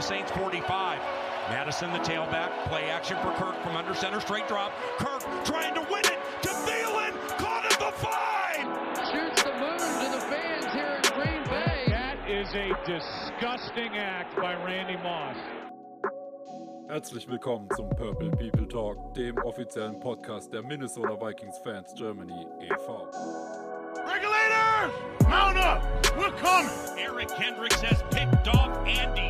the Saints 45. Madison, the tailback, play action for Kirk from under center, straight drop. Kirk trying to win it to Thielen, caught at the five. Shoots the moon to the fans here in Green Bay. That is a disgusting act by Randy Moss. Herzlich willkommen zum Purple People Talk, dem offiziellen Podcast der Minnesota Vikings Fans Germany e.V. Regulators, mount up. We're coming. Eric Kendricks has picked off Andy Dalton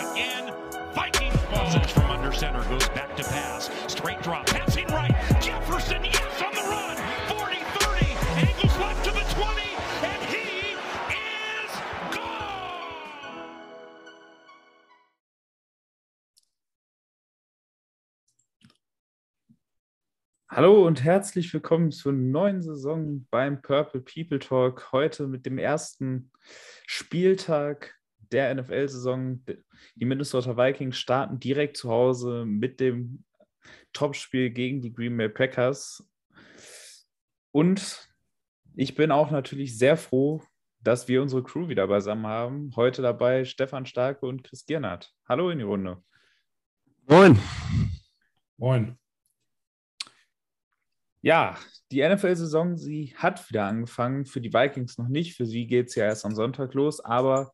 again. Vikings ball. from under center goes back to pass. Straight drop. Passing right. Jefferson, yes, on the run. 40-30. Angles left to the 20. And he is gone. Hallo und herzlich willkommen zur neuen Saison beim Purple People Talk. Heute mit dem ersten Spieltag der NFL-Saison. Die Minnesota Vikings starten direkt zu Hause mit dem Topspiel gegen die Green Bay Packers. Und ich bin auch natürlich sehr froh, dass wir unsere Crew wieder beisammen haben. Heute dabei Stefan Starke und Chris Giernert. Hallo in die Runde. Moin. Moin. Ja, die NFL-Saison, sie hat wieder angefangen. Für die Vikings noch nicht. Für sie geht es ja erst am Sonntag los. Aber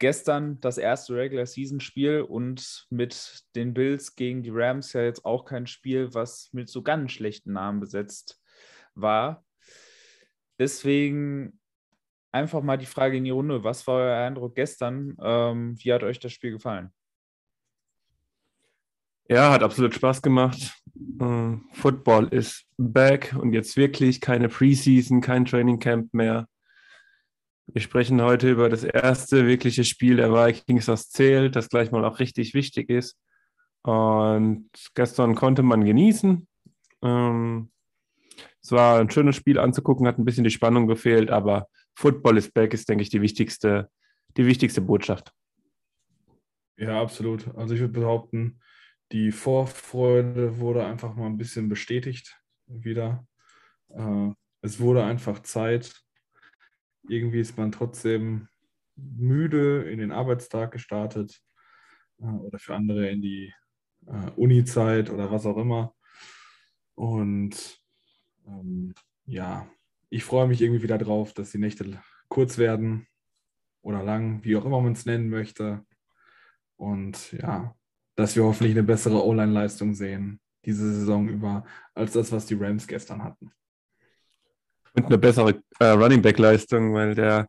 gestern das erste Regular-Season-Spiel und mit den Bills gegen die Rams ja jetzt auch kein Spiel, was mit so ganz schlechten Namen besetzt war. Deswegen einfach mal die Frage in die Runde. Was war euer Eindruck gestern? Ähm, wie hat euch das Spiel gefallen? Ja, hat absolut Spaß gemacht. Uh, Football ist back und jetzt wirklich keine Preseason, kein Training Camp mehr. Wir sprechen heute über das erste wirkliche Spiel der Vikings, das zählt, das gleich mal auch richtig wichtig ist. Und gestern konnte man genießen. Ähm, es war ein schönes Spiel anzugucken, hat ein bisschen die Spannung gefehlt, aber Football is back ist, denke ich, die wichtigste, die wichtigste Botschaft. Ja, absolut. Also ich würde behaupten, die Vorfreude wurde einfach mal ein bisschen bestätigt wieder. Äh, es wurde einfach Zeit. Irgendwie ist man trotzdem müde in den Arbeitstag gestartet äh, oder für andere in die äh, Uni-Zeit oder was auch immer. Und ähm, ja, ich freue mich irgendwie wieder drauf, dass die Nächte kurz werden oder lang, wie auch immer man es nennen möchte. Und ja, dass wir hoffentlich eine bessere O-Line-Leistung sehen diese Saison über, als das, was die Rams gestern hatten. Und eine bessere äh, Running Back-Leistung, weil der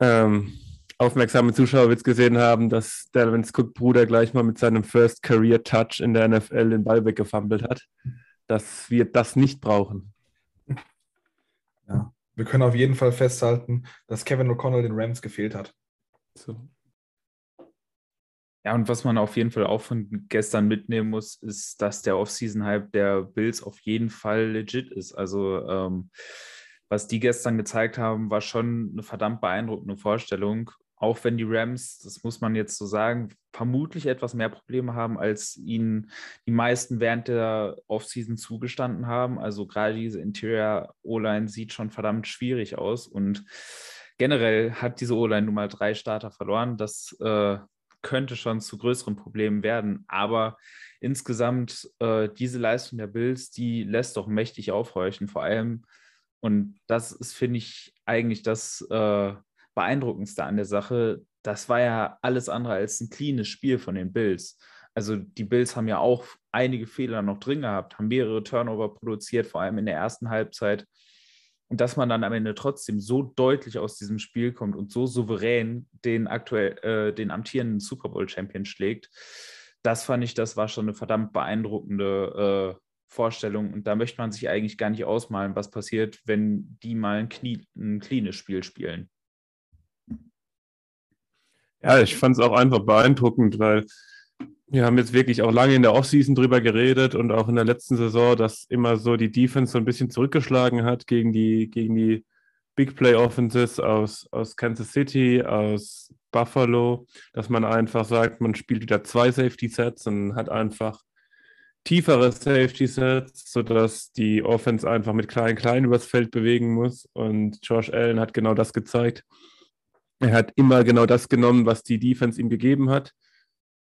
ähm, aufmerksame Zuschauer wird es gesehen haben, dass Dalvin Cook Bruder gleich mal mit seinem First Career Touch in der NFL den Ball weggefummelt hat. Dass wir das nicht brauchen. Ja, wir können auf jeden Fall festhalten, dass Kevin O'Connell den Rams gefehlt hat. So. Ja, und was man auf jeden Fall auch von gestern mitnehmen muss, ist, dass der Offseason-Hype der Bills auf jeden Fall legit ist. Also, ähm, was die gestern gezeigt haben, war schon eine verdammt beeindruckende Vorstellung. Auch wenn die Rams, das muss man jetzt so sagen, vermutlich etwas mehr Probleme haben, als ihnen die meisten während der Offseason zugestanden haben. Also, gerade diese Interior O-Line sieht schon verdammt schwierig aus und generell hat diese O-Line nun mal drei Starter verloren. Das äh, könnte schon zu größeren Problemen werden. Aber insgesamt äh, diese Leistung der Bills, die lässt doch mächtig aufhorchen. Vor allem, und das ist, finde ich, eigentlich das äh, Beeindruckendste an der Sache. Das war ja alles andere als ein cleanes Spiel von den Bills. Also die Bills haben ja auch einige Fehler noch drin gehabt, haben mehrere Turnover produziert, vor allem in der ersten Halbzeit. Und dass man dann am Ende trotzdem so deutlich aus diesem Spiel kommt und so souverän den aktuell, äh, den amtierenden Super Bowl-Champion schlägt, das fand ich, das war schon eine verdammt beeindruckende äh, Vorstellung. Und da möchte man sich eigentlich gar nicht ausmalen, was passiert, wenn die mal ein, Knie, ein cleanes Spiel spielen. Ja, ich fand es auch einfach beeindruckend, weil wir haben jetzt wirklich auch lange in der Offseason drüber geredet und auch in der letzten Saison, dass immer so die Defense so ein bisschen zurückgeschlagen hat gegen die, gegen die Big Play Offenses aus, aus Kansas City, aus Buffalo, dass man einfach sagt, man spielt wieder zwei Safety Sets und hat einfach tiefere Safety Sets, sodass die Offense einfach mit klein-klein übers Feld bewegen muss. Und Josh Allen hat genau das gezeigt. Er hat immer genau das genommen, was die Defense ihm gegeben hat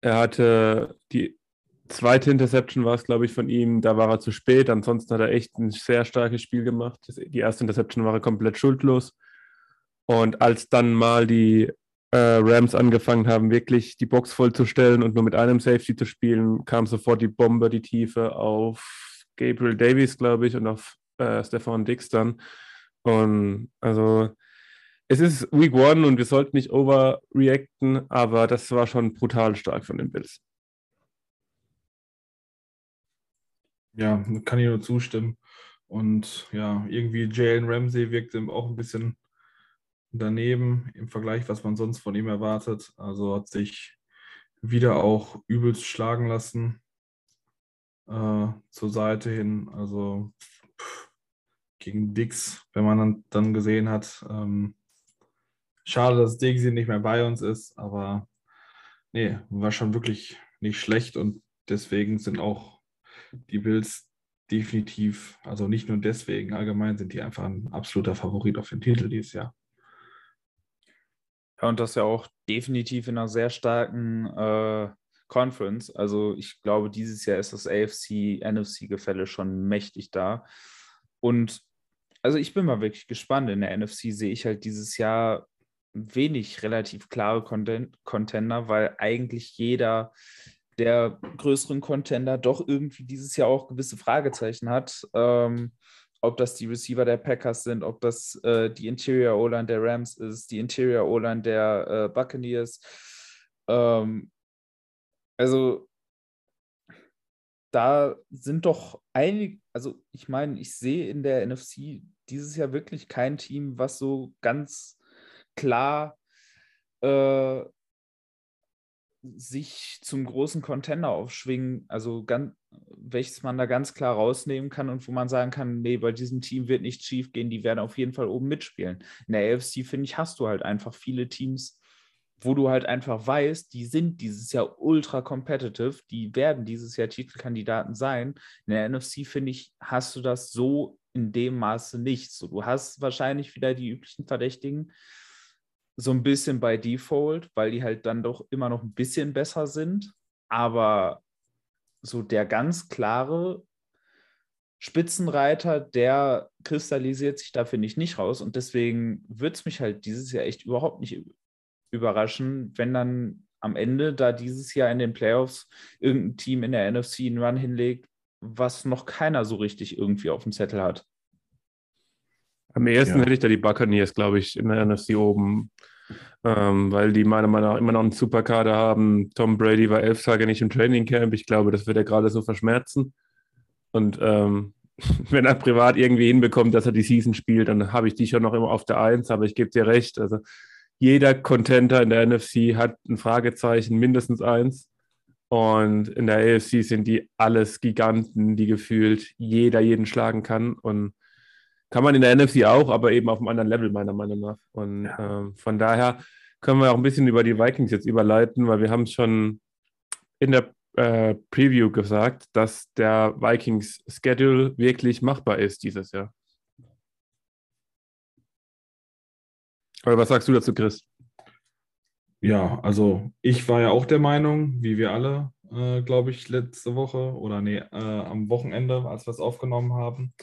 Er hatte die zweite Interception war es, glaube ich, von ihm. Da war er zu spät. Ansonsten hat er echt ein sehr starkes Spiel gemacht. Die erste Interception war er komplett schuldlos. Und als dann mal die äh, Rams angefangen haben, wirklich die Box vollzustellen und nur mit einem Safety zu spielen, kam sofort die Bombe, die Tiefe auf Gabriel Davies, glaube ich, und auf äh, Stefan Dix dann. Und also es ist Week One und wir sollten nicht overreacten, aber das war schon brutal stark von den Bills. Ja, kann ich nur zustimmen. Und ja, irgendwie Jalen Ramsey wirkte auch ein bisschen daneben im Vergleich, was man sonst von ihm erwartet. Also hat sich wieder auch übelst schlagen lassen äh, zur Seite hin. Also pff, gegen Dix, wenn man dann, dann gesehen hat. Ähm, schade, dass Dixie nicht mehr bei uns ist, aber nee, war schon wirklich nicht schlecht und deswegen sind auch die Bills definitiv, also nicht nur deswegen, allgemein sind die einfach ein absoluter Favorit auf den Titel dieses Jahr. Ja, und das ja auch definitiv in einer sehr starken äh, Conference. Also ich glaube, dieses Jahr ist das AFC-NFC-Gefälle schon mächtig da. Und also ich bin mal wirklich gespannt. In der NFC sehe ich halt dieses Jahr wenig relativ klare Contender, weil eigentlich jeder der größeren Contender doch irgendwie dieses Jahr auch gewisse Fragezeichen hat. Ähm, ob das die Receiver der Packers sind, ob das äh, die Interior O-Line der Rams ist, die Interior O-Line der äh, Buccaneers. Ähm, also da sind doch einige, also ich meine, ich sehe in der NFC dieses Jahr wirklich kein Team, was so ganz klar äh, sich zum großen Contender aufschwingen, also ganz, welches man da ganz klar rausnehmen kann und wo man sagen kann, nee, bei diesem Team wird nichts schief gehen, die werden auf jeden Fall oben mitspielen. In der AFC, finde ich, hast du halt einfach viele Teams, wo du halt einfach weißt, die sind dieses Jahr ultra competitive, die werden dieses Jahr Titelkandidaten sein. In der NFC, finde ich, hast du das so in dem Maße nicht. So, du hast wahrscheinlich wieder die üblichen Verdächtigen, so ein bisschen bei Default, weil die halt dann doch immer noch ein bisschen besser sind. Aber so der ganz klare Spitzenreiter, der kristallisiert sich da, finde ich, nicht raus. Und deswegen würde es mich halt dieses Jahr echt überhaupt nicht überraschen, wenn dann am Ende da dieses Jahr in den Playoffs irgendein Team in der NFC einen Run hinlegt, was noch keiner so richtig irgendwie auf dem Zettel hat. Am ehesten ja. hätte ich da die Buccaneers, glaube ich, in der NFC oben, ähm, weil die meiner Meinung nach immer noch einen Superkader haben. Tom Brady war elf Tage nicht im Training Camp. Ich glaube, das wird er gerade so verschmerzen. Und ähm, wenn er privat irgendwie hinbekommt, dass er die Season spielt, dann habe ich die schon noch immer auf der Eins. Aber ich gebe dir recht, also jeder Contenter in der NFC hat ein Fragezeichen, mindestens eins. Und in der AFC sind die alles Giganten, die gefühlt jeder jeden schlagen kann. Und kann man in der NFC auch, aber eben auf einem anderen Level, meiner Meinung nach. Und ja. ähm, von daher können wir auch ein bisschen über die Vikings jetzt überleiten, weil wir haben schon in der äh, Preview gesagt, dass der Vikings Schedule wirklich machbar ist dieses Jahr. Oder was sagst du dazu, Chris? Ja, also ich war ja auch der Meinung, wie wir alle, äh, glaube ich, letzte Woche oder nee, äh, am Wochenende, als wir es aufgenommen haben,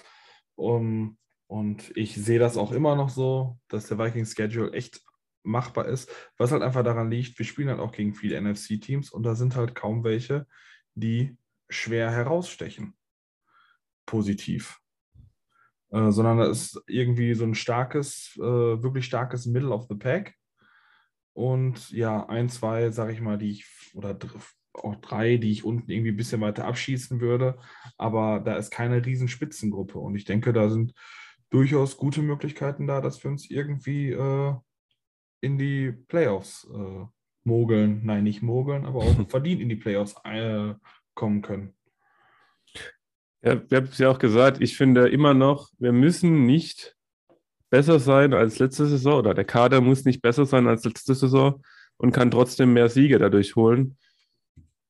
um, und ich sehe das auch immer noch so, dass der Vikings Schedule echt machbar ist, was halt einfach daran liegt, wir spielen halt auch gegen viele NFC-Teams und da sind halt kaum welche, die schwer herausstechen. Positiv. Äh, sondern da ist irgendwie so ein starkes, äh, wirklich starkes Middle of the Pack. Und ja, ein, zwei, sage ich mal, die ich, oder auch drei, die ich unten irgendwie ein bisschen weiter abschießen würde. Aber da ist keine riesen Spitzengruppe. Und ich denke, da sind durchaus gute Möglichkeiten da, dass wir uns irgendwie äh, in die Playoffs äh, mogeln, nein, nicht mogeln, aber auch verdient in die Playoffs äh, kommen können. Ja, wir haben es ja auch gesagt, ich finde immer noch, wir müssen nicht besser sein als letzte Saison oder der Kader muss nicht besser sein als letzte Saison und kann trotzdem mehr Siege dadurch holen.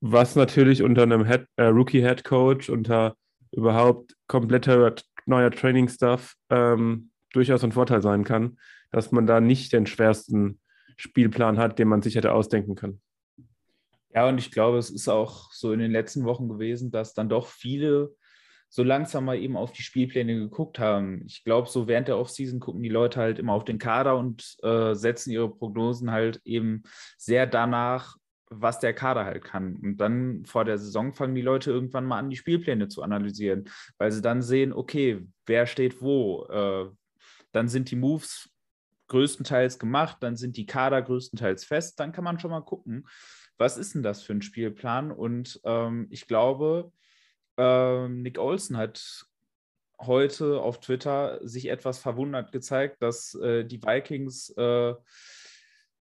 Was natürlich unter einem Head, äh, Rookie-Head Coach, unter überhaupt kompletter neuer Training-Stuff ähm, durchaus ein Vorteil sein kann, dass man da nicht den schwersten Spielplan hat, den man sich hätte ausdenken können. Ja, und ich glaube, es ist auch so in den letzten Wochen gewesen, dass dann doch viele so langsam mal eben auf die Spielpläne geguckt haben. Ich glaube, so während der Offseason gucken die Leute halt immer auf den Kader und äh, setzen ihre Prognosen halt eben sehr danach, was der Kader halt kann. Und dann vor der Saison fangen die Leute irgendwann mal an, die Spielpläne zu analysieren, weil sie dann sehen, okay, wer steht wo. Äh, dann sind die Moves größtenteils gemacht, dann sind die Kader größtenteils fest, dann kann man schon mal gucken, was ist denn das für ein Spielplan? Und ähm, ich glaube, ähm, Nick Olsen hat heute auf Twitter sich etwas verwundert gezeigt, dass äh, die Vikings äh,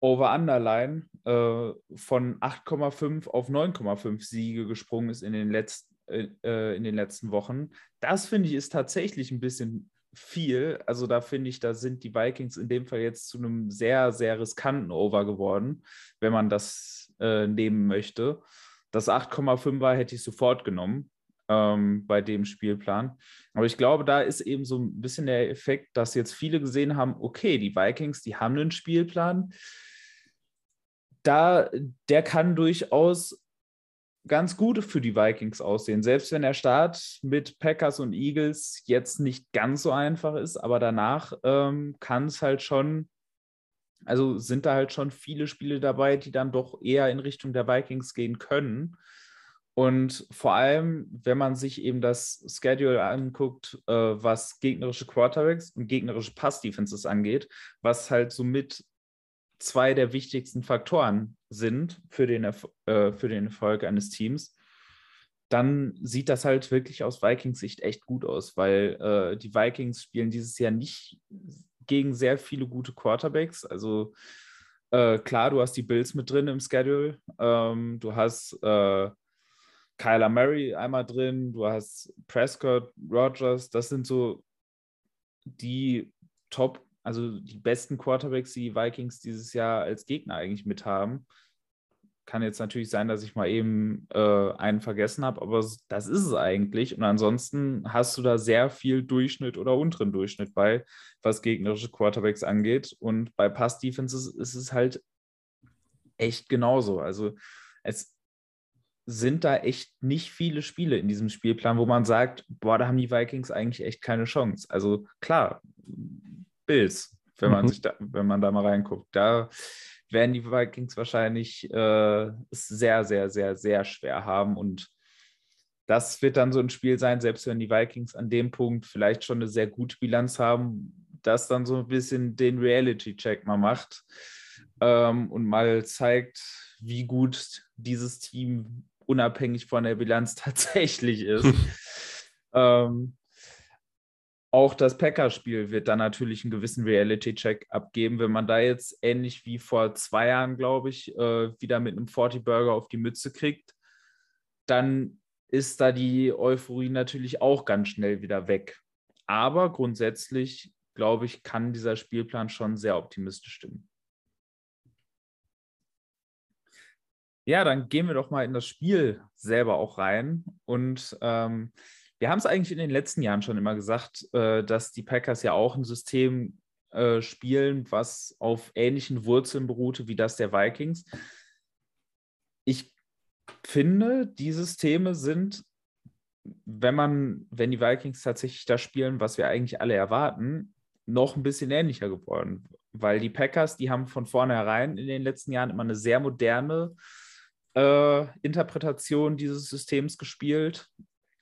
Over-Underline äh, von 8,5 auf 9,5 Siege gesprungen ist in den, letzten, äh, in den letzten Wochen. Das finde ich ist tatsächlich ein bisschen viel. Also da finde ich, da sind die Vikings in dem Fall jetzt zu einem sehr, sehr riskanten Over geworden, wenn man das äh, nehmen möchte. Das 8,5er hätte ich sofort genommen ähm, bei dem Spielplan. Aber ich glaube, da ist eben so ein bisschen der Effekt, dass jetzt viele gesehen haben, okay, die Vikings, die haben einen Spielplan. Da, der kann durchaus ganz gut für die Vikings aussehen. Selbst wenn der Start mit Packers und Eagles jetzt nicht ganz so einfach ist, aber danach ähm, kann es halt schon, also sind da halt schon viele Spiele dabei, die dann doch eher in Richtung der Vikings gehen können. Und vor allem, wenn man sich eben das Schedule anguckt, äh, was gegnerische Quarterbacks und gegnerische Pass-Defenses angeht, was halt somit zwei der wichtigsten Faktoren sind für den, Erf äh, für den Erfolg eines Teams, dann sieht das halt wirklich aus Vikings Sicht echt gut aus, weil äh, die Vikings spielen dieses Jahr nicht gegen sehr viele gute Quarterbacks. Also äh, klar, du hast die Bills mit drin im Schedule, ähm, du hast äh, Kyler Murray einmal drin, du hast Prescott, Rogers, das sind so die Top, also die besten Quarterbacks, die, Vikings dieses Jahr als Gegner eigentlich mit haben. Kann jetzt natürlich sein, dass ich mal eben äh, einen vergessen habe, aber das ist es eigentlich. Und ansonsten hast du da sehr viel Durchschnitt oder unteren Durchschnitt bei, was gegnerische Quarterbacks angeht. Und bei Pass-Defenses ist es halt echt genauso. Also es sind da echt nicht viele Spiele in diesem Spielplan, wo man sagt, boah, da haben die Vikings eigentlich echt keine Chance. Also klar, Bills, wenn man mhm. sich da, wenn man da mal reinguckt, da werden die Vikings wahrscheinlich äh, sehr, sehr, sehr, sehr schwer haben und das wird dann so ein Spiel sein, selbst wenn die Vikings an dem Punkt vielleicht schon eine sehr gute Bilanz haben, das dann so ein bisschen den Reality-Check mal macht ähm, und mal zeigt, wie gut dieses Team unabhängig von der Bilanz tatsächlich ist. ähm, auch das Packers-Spiel wird dann natürlich einen gewissen Reality-Check abgeben. Wenn man da jetzt ähnlich wie vor zwei Jahren, glaube ich, äh, wieder mit einem 40-Burger auf die Mütze kriegt, dann ist da die Euphorie natürlich auch ganz schnell wieder weg. Aber grundsätzlich, glaube ich, kann dieser Spielplan schon sehr optimistisch stimmen. Ja, dann gehen wir doch mal in das Spiel selber auch rein. Und ähm, wir haben es eigentlich in den letzten Jahren schon immer gesagt, äh, dass die Packers ja auch ein System äh, spielen, was auf ähnlichen Wurzeln beruhte wie das der Vikings. Ich finde, die Systeme sind, wenn man, wenn die Vikings tatsächlich das spielen, was wir eigentlich alle erwarten, noch ein bisschen ähnlicher geworden. Weil die Packers, die haben von vornherein in den letzten Jahren immer eine sehr moderne äh, Interpretation dieses Systems gespielt.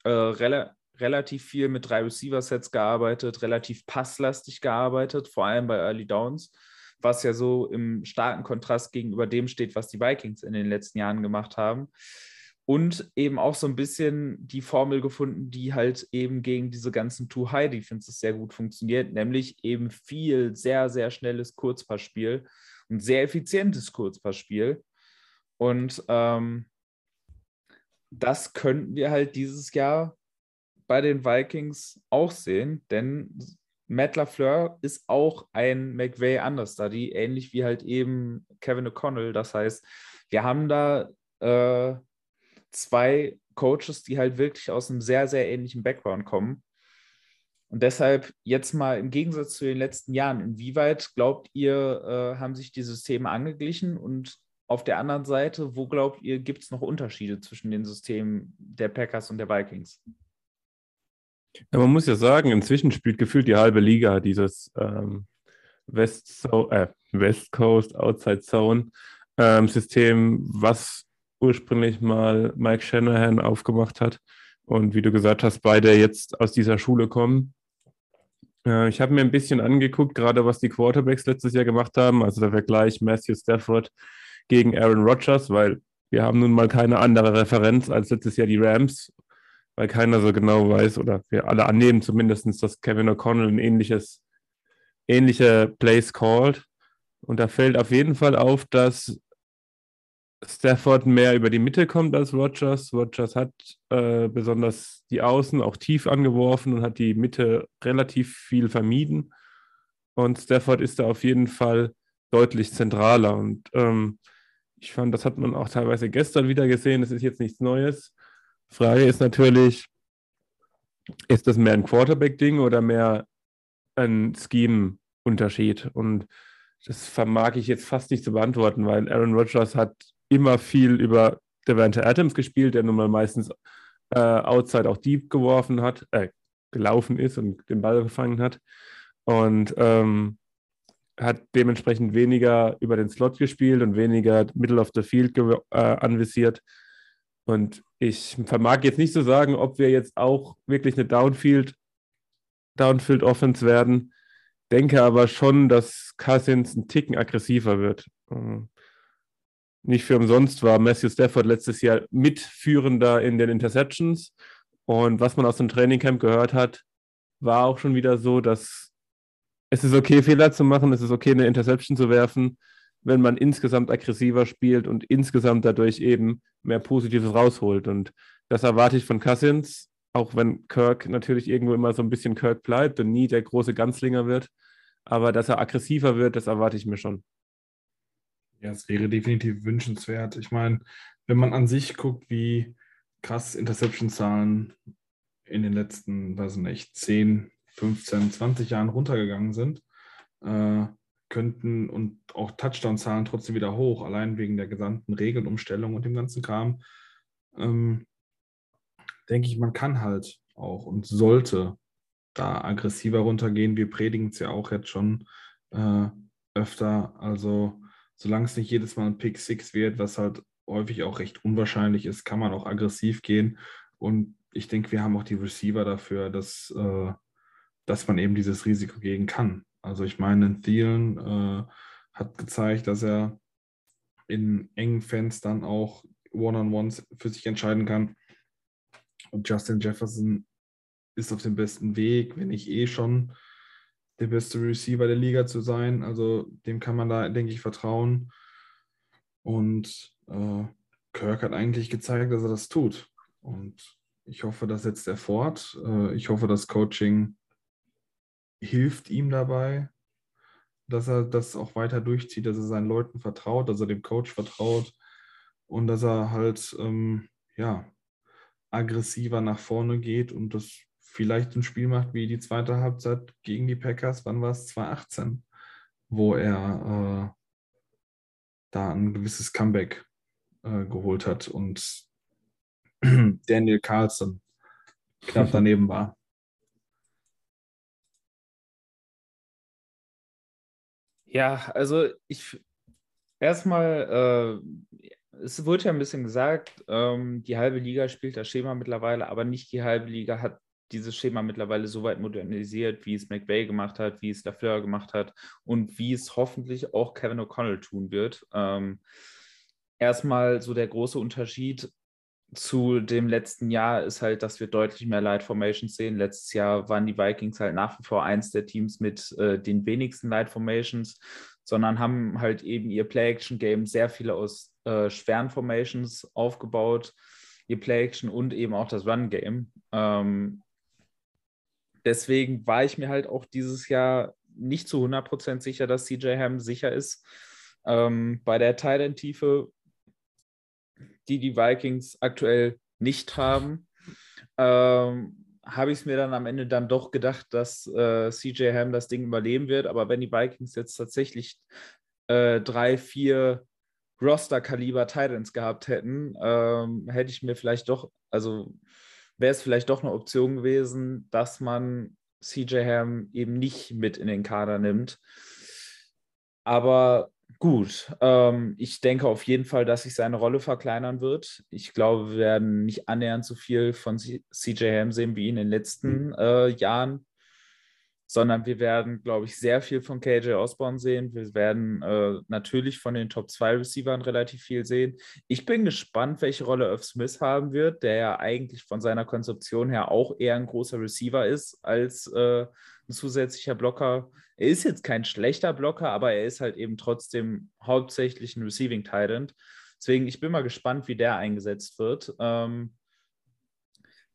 Äh, rel relativ viel mit drei Receiver-Sets gearbeitet, relativ passlastig gearbeitet, vor allem bei Early Downs, was ja so im starken Kontrast gegenüber dem steht, was die Vikings in den letzten Jahren gemacht haben. Und eben auch so ein bisschen die Formel gefunden, die halt eben gegen diese ganzen Too-High-Defenses sehr gut funktioniert, nämlich eben viel, sehr, sehr schnelles Kurzpassspiel und sehr effizientes Kurzpassspiel. Und ähm, das könnten wir halt dieses Jahr bei den Vikings auch sehen, denn Matt LaFleur ist auch ein McVay Understudy, ähnlich wie halt eben Kevin O'Connell. Das heißt, wir haben da äh, zwei Coaches, die halt wirklich aus einem sehr, sehr ähnlichen Background kommen. Und deshalb jetzt mal im Gegensatz zu den letzten Jahren, inwieweit glaubt ihr, äh, haben sich die Systeme angeglichen und auf der anderen Seite, wo glaubt ihr, gibt es noch Unterschiede zwischen den Systemen der Packers und der Vikings? Ja, man muss ja sagen, inzwischen spielt gefühlt die halbe Liga dieses ähm, West, so äh, West Coast Outside Zone ähm, System, was ursprünglich mal Mike Shanahan aufgemacht hat. Und wie du gesagt hast, beide jetzt aus dieser Schule kommen. Äh, ich habe mir ein bisschen angeguckt, gerade was die Quarterbacks letztes Jahr gemacht haben. Also der Vergleich Matthew Stafford gegen Aaron Rodgers, weil wir haben nun mal keine andere Referenz als letztes Jahr die Rams, weil keiner so genau weiß oder wir alle annehmen zumindest, dass Kevin O'Connell ein ähnliches, ähnliche Plays called. Und da fällt auf jeden Fall auf, dass Stafford mehr über die Mitte kommt als Rogers. Rogers hat äh, besonders die Außen auch tief angeworfen und hat die Mitte relativ viel vermieden. Und Stafford ist da auf jeden Fall deutlich zentraler. Und ähm, ich fand, das hat man auch teilweise gestern wieder gesehen. Das ist jetzt nichts Neues. Frage ist natürlich, ist das mehr ein Quarterback-Ding oder mehr ein Scheme-Unterschied? Und das vermag ich jetzt fast nicht zu beantworten, weil Aaron Rodgers hat immer viel über Devante Adams gespielt, der nun mal meistens äh, outside auch deep geworfen hat, äh, gelaufen ist und den Ball gefangen hat. Und ähm, hat dementsprechend weniger über den Slot gespielt und weniger Middle of the Field äh, anvisiert. Und ich vermag jetzt nicht zu sagen, ob wir jetzt auch wirklich eine Downfield, Downfield Offense werden. Denke aber schon, dass Cousins ein Ticken aggressiver wird. Ähm, nicht für umsonst war Matthew Stafford letztes Jahr mitführender in den Interceptions. Und was man aus dem Trainingcamp gehört hat, war auch schon wieder so, dass es ist okay, Fehler zu machen, es ist okay, eine Interception zu werfen, wenn man insgesamt aggressiver spielt und insgesamt dadurch eben mehr Positives rausholt. Und das erwarte ich von Cousins, auch wenn Kirk natürlich irgendwo immer so ein bisschen Kirk bleibt und nie der große Ganzlinger wird. Aber dass er aggressiver wird, das erwarte ich mir schon. Ja, es wäre definitiv wünschenswert. Ich meine, wenn man an sich guckt, wie krass Interception-Zahlen in den letzten, weiß nicht, 10, 15, 20 Jahren runtergegangen sind, äh, könnten und auch Touchdown-Zahlen trotzdem wieder hoch, allein wegen der gesamten Regelumstellung und dem ganzen Kram, ähm, denke ich, man kann halt auch und sollte da aggressiver runtergehen. Wir predigen es ja auch jetzt schon äh, öfter. Also solange es nicht jedes Mal ein Pick Six wird, was halt häufig auch recht unwahrscheinlich ist, kann man auch aggressiv gehen. Und ich denke, wir haben auch die Receiver dafür, dass, äh, dass man eben dieses Risiko gehen kann. Also ich meine, Thielen äh, hat gezeigt, dass er in engen Fans auch One-on-Ones für sich entscheiden kann. Und Justin Jefferson ist auf dem besten Weg, wenn nicht eh schon der beste Receiver der Liga zu sein. Also dem kann man da, denke ich, vertrauen. Und äh, Kirk hat eigentlich gezeigt, dass er das tut. Und ich hoffe, das setzt er fort. Äh, ich hoffe, das Coaching hilft ihm dabei, dass er das auch weiter durchzieht, dass er seinen Leuten vertraut, dass er dem Coach vertraut und dass er halt ähm, ja, aggressiver nach vorne geht und das vielleicht ein Spiel macht wie die zweite Halbzeit gegen die Packers, wann war es? 2018, wo er äh, da ein gewisses Comeback äh, geholt hat und Daniel Carlson knapp daneben war. Ja, also ich erstmal, äh, es wurde ja ein bisschen gesagt, ähm, die halbe Liga spielt das Schema mittlerweile, aber nicht die halbe Liga hat dieses Schema mittlerweile so weit modernisiert, wie es McVay gemacht hat, wie es Lafleur gemacht hat und wie es hoffentlich auch Kevin O'Connell tun wird. Ähm, erstmal so der große Unterschied zu dem letzten Jahr ist halt, dass wir deutlich mehr Light Formations sehen. Letztes Jahr waren die Vikings halt nach wie vor eins der Teams mit äh, den wenigsten Light Formations, sondern haben halt eben ihr Play-Action-Game sehr viele aus äh, schweren Formations aufgebaut, ihr Play-Action und eben auch das Run-Game. Ähm, deswegen war ich mir halt auch dieses Jahr nicht zu 100% sicher, dass CJ Ham sicher ist. Ähm, bei der Thailand-Tiefe, die die Vikings aktuell nicht haben, ähm, habe ich es mir dann am Ende dann doch gedacht, dass äh, CJ Ham das Ding überleben wird. Aber wenn die Vikings jetzt tatsächlich äh, drei, vier Roster-Kaliber Titans gehabt hätten, ähm, hätte ich mir vielleicht doch, also wäre es vielleicht doch eine Option gewesen, dass man CJ Ham eben nicht mit in den Kader nimmt. Aber gut, ähm, ich denke auf jeden Fall, dass sich seine Rolle verkleinern wird. Ich glaube, wir werden nicht annähernd so viel von CJ Ham sehen wie in den letzten äh, Jahren sondern wir werden, glaube ich, sehr viel von KJ Osborne sehen. Wir werden äh, natürlich von den Top 2 Receivern relativ viel sehen. Ich bin gespannt, welche Rolle Irv Smith haben wird, der ja eigentlich von seiner Konzeption her auch eher ein großer Receiver ist als äh, ein zusätzlicher Blocker. Er ist jetzt kein schlechter Blocker, aber er ist halt eben trotzdem hauptsächlich ein Receiving Titan. Deswegen, ich bin mal gespannt, wie der eingesetzt wird. Ähm,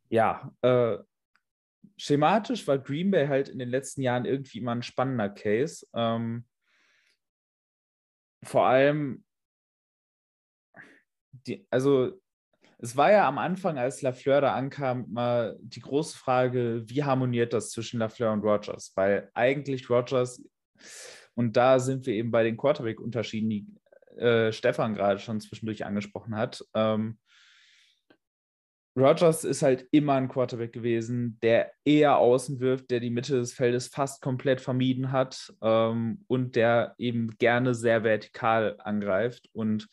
ja, äh, schematisch war Green Bay halt in den letzten Jahren irgendwie immer ein spannender Case. Ähm, vor allem, die, also es war ja am Anfang, als Lafleur da ankam, mal die große Frage, wie harmoniert das zwischen Lafleur und Rogers? Weil eigentlich Rogers, und da sind wir eben bei den Quarterback-Unterschieden, die äh, Stefan gerade schon zwischendurch angesprochen hat. Ähm, Rogers ist halt immer ein Quarterback gewesen, der eher außen wirft, der die Mitte des Feldes fast komplett vermieden hat ähm, und der eben gerne sehr vertikal angreift. Und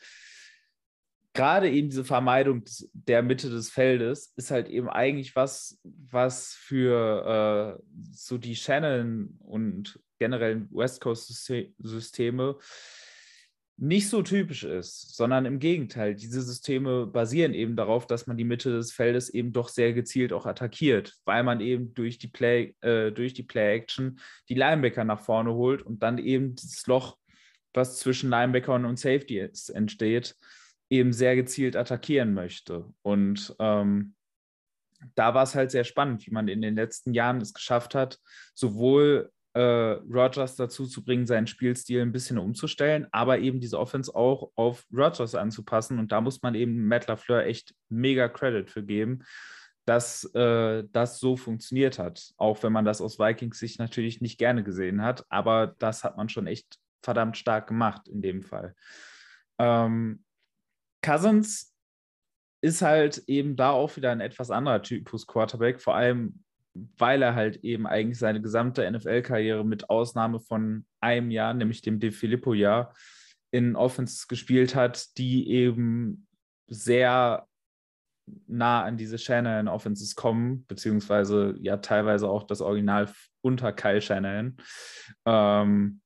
gerade eben diese Vermeidung der Mitte des Feldes ist halt eben eigentlich was, was für äh, so die Shannon und generell West Coast-Systeme nicht so typisch ist, sondern im Gegenteil. Diese Systeme basieren eben darauf, dass man die Mitte des Feldes eben doch sehr gezielt auch attackiert, weil man eben durch die Play, äh, durch die Play-Action die Linebacker nach vorne holt und dann eben das Loch, was zwischen Linebackern und Safety entsteht, eben sehr gezielt attackieren möchte. Und ähm, da war es halt sehr spannend, wie man in den letzten Jahren es geschafft hat, sowohl äh, Rogers dazu zu bringen, seinen Spielstil ein bisschen umzustellen, aber eben diese Offense auch auf Rogers anzupassen. Und da muss man eben Matt LaFleur echt mega Credit für geben, dass äh, das so funktioniert hat. Auch wenn man das aus Vikings Sicht natürlich nicht gerne gesehen hat, aber das hat man schon echt verdammt stark gemacht in dem Fall. Ähm, Cousins ist halt eben da auch wieder ein etwas anderer Typus Quarterback, vor allem weil er halt eben eigentlich seine gesamte NFL-Karriere mit Ausnahme von einem Jahr, nämlich dem De Filippo-Jahr, in Offense gespielt hat, die eben sehr nah an diese Shanahan Offenses kommen, beziehungsweise ja teilweise auch das Original unter Kyle Shanahan. Ähm,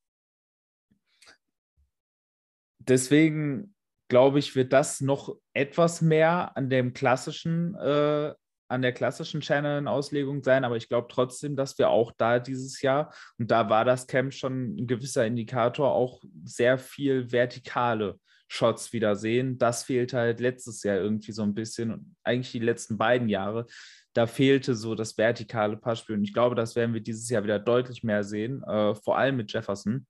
deswegen glaube ich, wird das noch etwas mehr an dem klassischen äh, an der klassischen Channel-Auslegung sein, aber ich glaube trotzdem, dass wir auch da dieses Jahr, und da war das Camp schon ein gewisser Indikator, auch sehr viel vertikale Shots wieder sehen. Das fehlte halt letztes Jahr irgendwie so ein bisschen und eigentlich die letzten beiden Jahre. Da fehlte so das vertikale Passspiel und ich glaube, das werden wir dieses Jahr wieder deutlich mehr sehen, äh, vor allem mit Jefferson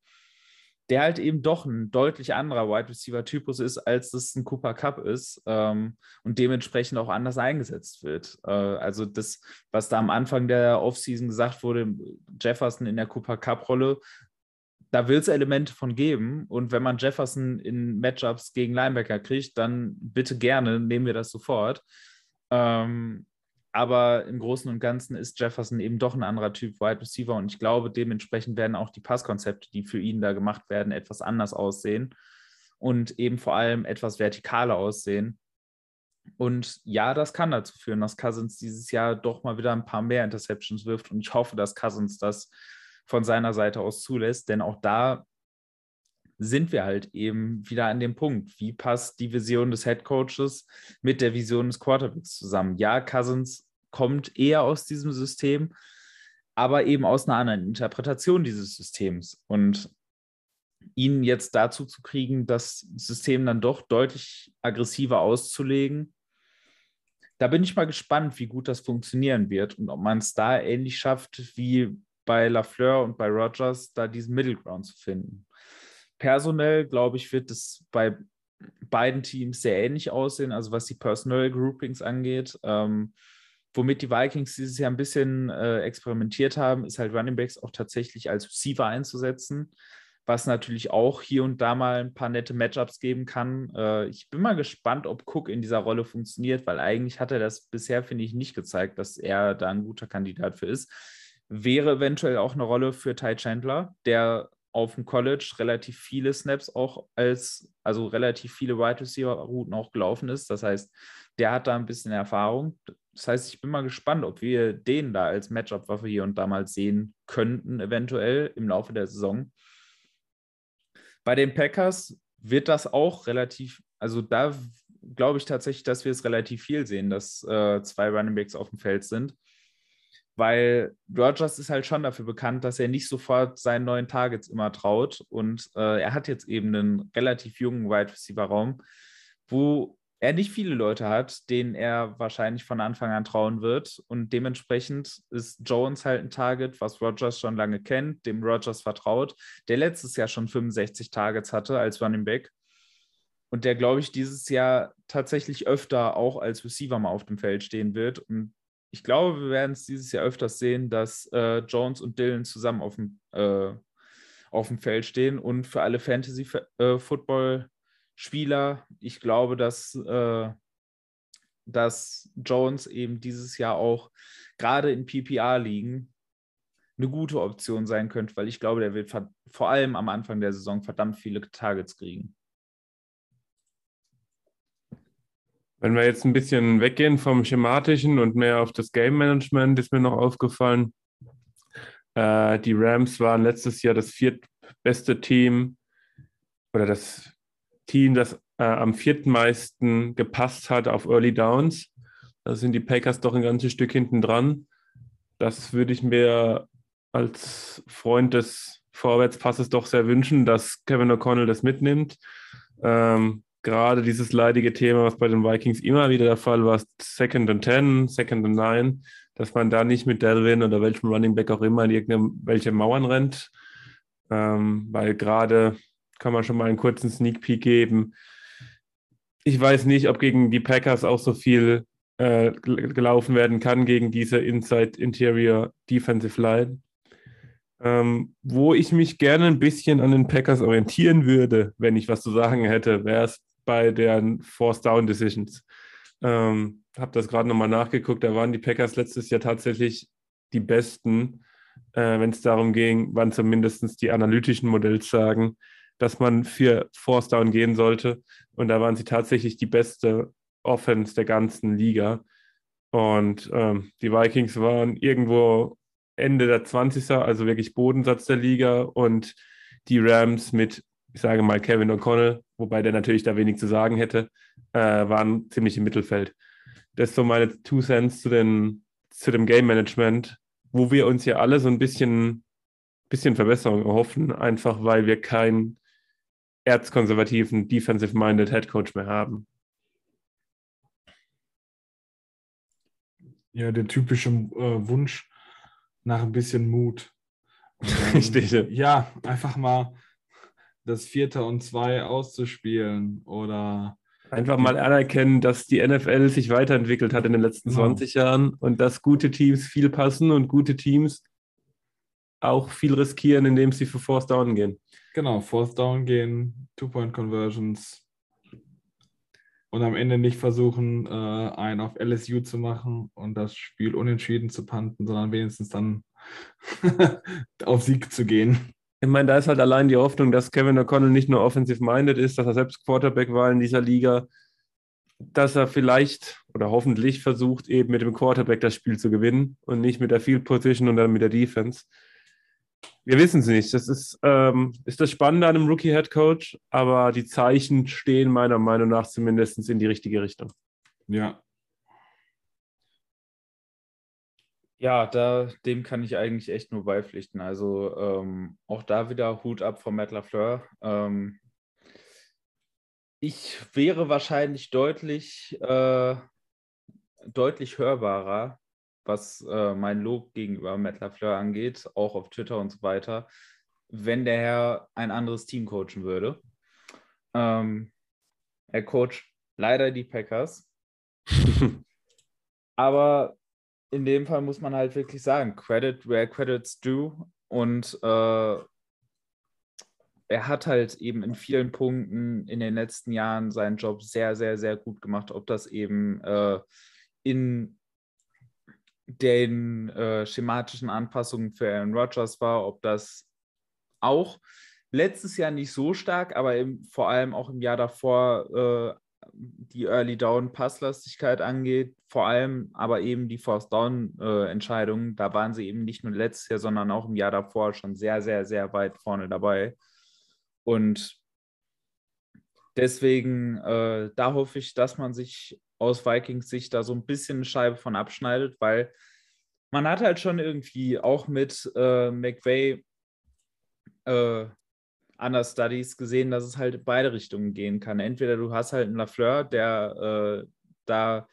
der halt eben doch ein deutlich anderer Wide Receiver-Typus ist, als das ein Cooper Cup ist ähm, und dementsprechend auch anders eingesetzt wird. Äh, also das, was da am Anfang der Offseason gesagt wurde, Jefferson in der Cooper Cup-Rolle, da will es Elemente von geben. Und wenn man Jefferson in Matchups gegen Linebacker kriegt, dann bitte gerne, nehmen wir das sofort. Ähm, aber im Großen und Ganzen ist Jefferson eben doch ein anderer Typ Wide Receiver und ich glaube, dementsprechend werden auch die Passkonzepte, die für ihn da gemacht werden, etwas anders aussehen und eben vor allem etwas vertikaler aussehen. Und ja, das kann dazu führen, dass Cousins dieses Jahr doch mal wieder ein paar mehr Interceptions wirft und ich hoffe, dass Cousins das von seiner Seite aus zulässt, denn auch da sind wir halt eben wieder an dem Punkt. Wie passt die Vision des Head Coaches mit der Vision des Quarterbacks zusammen? Ja, Cousins kommt eher aus diesem System, aber eben aus einer anderen Interpretation dieses Systems. Und ihn jetzt dazu zu kriegen, das System dann doch deutlich aggressiver auszulegen, da bin ich mal gespannt, wie gut das funktionieren wird und ob man es da ähnlich schafft wie bei Lafleur und bei Rogers, da diesen Middle Ground zu finden personell, glaube ich, wird es bei beiden Teams sehr ähnlich aussehen, also was die Personal Groupings angeht. Ähm, womit die Vikings dieses Jahr ein bisschen äh, experimentiert haben, ist halt Running Backs auch tatsächlich als Receiver einzusetzen. was natürlich auch hier und da mal ein paar nette Matchups geben kann. Äh, ich bin mal gespannt, ob Cook in dieser Rolle funktioniert, weil eigentlich hat er das bisher, finde ich, nicht gezeigt, dass er da ein guter Kandidat für ist. Wäre eventuell auch eine Rolle für Ty Chandler, der auf dem College relativ viele Snaps auch als, also relativ viele Wide Receiver Routen auch gelaufen ist. Das heißt, der hat da ein bisschen Erfahrung. Das heißt, ich bin mal gespannt, ob wir den da als Matchup-Waffe hier und da mal sehen könnten, eventuell im Laufe der Saison. Bei den Packers wird das auch relativ, also da glaube ich tatsächlich, dass wir es relativ viel sehen, dass äh, zwei Running Backs auf dem Feld sind. Weil Rogers ist halt schon dafür bekannt, dass er nicht sofort seinen neuen Targets immer traut. Und äh, er hat jetzt eben einen relativ jungen Wide Receiver Raum, wo er nicht viele Leute hat, denen er wahrscheinlich von Anfang an trauen wird. Und dementsprechend ist Jones halt ein Target, was Rogers schon lange kennt, dem Rogers vertraut, der letztes Jahr schon 65 Targets hatte als Running Back. Und der, glaube ich, dieses Jahr tatsächlich öfter auch als Receiver mal auf dem Feld stehen wird. Und ich glaube, wir werden es dieses Jahr öfters sehen, dass äh, Jones und Dylan zusammen auf dem, äh, auf dem Feld stehen. Und für alle Fantasy-Football- äh. Ich glaube, dass, äh, dass Jones eben dieses Jahr auch gerade in PPR-Ligen eine gute Option sein könnte, weil ich glaube, der wird vor allem am Anfang der Saison verdammt viele Targets kriegen. Wenn wir jetzt ein bisschen weggehen vom Schematischen und mehr auf das Game Management, ist mir noch aufgefallen, äh, die Rams waren letztes Jahr das viertbeste Team oder das Team, das äh, am viertmeisten gepasst hat auf Early Downs. Da sind die Packers doch ein ganzes Stück hinten dran. Das würde ich mir als Freund des Vorwärtspasses doch sehr wünschen, dass Kevin O'Connell das mitnimmt. Ähm, gerade dieses leidige Thema, was bei den Vikings immer wieder der Fall war, Second and Ten, Second and Nine, dass man da nicht mit Delvin oder welchem Running Back auch immer in irgendwelche Mauern rennt. Ähm, weil gerade kann man schon mal einen kurzen Sneak Peek geben. Ich weiß nicht, ob gegen die Packers auch so viel äh, gelaufen werden kann gegen diese Inside Interior Defensive Line. Ähm, wo ich mich gerne ein bisschen an den Packers orientieren würde, wenn ich was zu sagen hätte, wäre es bei deren Force Down Decisions. Ähm, habe das gerade nochmal nachgeguckt, da waren die Packers letztes Jahr tatsächlich die besten, äh, wenn es darum ging, wann zumindest die analytischen Modells sagen, dass man für Force Down gehen sollte. Und da waren sie tatsächlich die beste Offense der ganzen Liga. Und ähm, die Vikings waren irgendwo Ende der 20er, also wirklich Bodensatz der Liga. Und die Rams mit, ich sage mal, Kevin O'Connell, wobei der natürlich da wenig zu sagen hätte, äh, waren ziemlich im Mittelfeld. Das ist so meine Two Cents zu, den, zu dem Game Management, wo wir uns ja alle so ein bisschen, bisschen Verbesserung erhoffen, einfach weil wir kein erzkonservativen, defensive-minded Headcoach mehr haben. Ja, der typische äh, Wunsch nach ein bisschen Mut. Richtig. Ja, einfach mal das Vierte und Zwei auszuspielen oder Einfach mal anerkennen, dass die NFL sich weiterentwickelt hat in den letzten genau. 20 Jahren und dass gute Teams viel passen und gute Teams auch viel riskieren, indem sie für Force Down gehen. Genau, Fourth Down gehen, Two-Point-Conversions und am Ende nicht versuchen, äh, einen auf LSU zu machen und das Spiel unentschieden zu panten, sondern wenigstens dann auf Sieg zu gehen. Ich meine, da ist halt allein die Hoffnung, dass Kevin O'Connell nicht nur offensive-minded ist, dass er selbst Quarterback war in dieser Liga, dass er vielleicht oder hoffentlich versucht, eben mit dem Quarterback das Spiel zu gewinnen und nicht mit der Field Position und dann mit der Defense. Wir wissen es nicht. Das ist, ähm, ist das Spannende an einem Rookie-Head Coach, aber die Zeichen stehen meiner Meinung nach zumindest in die richtige Richtung. Ja. Ja, da, dem kann ich eigentlich echt nur beipflichten. Also ähm, auch da wieder Hut ab von Matt LaFleur. Ähm, ich wäre wahrscheinlich deutlich, äh, deutlich hörbarer, was äh, mein Lob gegenüber Matt LaFleur angeht, auch auf Twitter und so weiter, wenn der Herr ein anderes Team coachen würde. Ähm, er coacht leider die Packers. Aber in dem Fall muss man halt wirklich sagen, Credit where credit's due. Und äh, er hat halt eben in vielen Punkten in den letzten Jahren seinen Job sehr, sehr, sehr gut gemacht. Ob das eben äh, in den äh, schematischen Anpassungen für Aaron Rodgers war, ob das auch letztes Jahr nicht so stark, aber im, vor allem auch im Jahr davor äh, die Early Down Passlastigkeit angeht, vor allem aber eben die Force Down äh, Entscheidungen, da waren sie eben nicht nur letztes Jahr, sondern auch im Jahr davor schon sehr, sehr, sehr weit vorne dabei. Und deswegen, äh, da hoffe ich, dass man sich aus Vikings Sicht da so ein bisschen eine Scheibe von abschneidet, weil man hat halt schon irgendwie auch mit äh, McVay äh, Studies gesehen, dass es halt beide Richtungen gehen kann. Entweder du hast halt einen Lafleur, der äh, da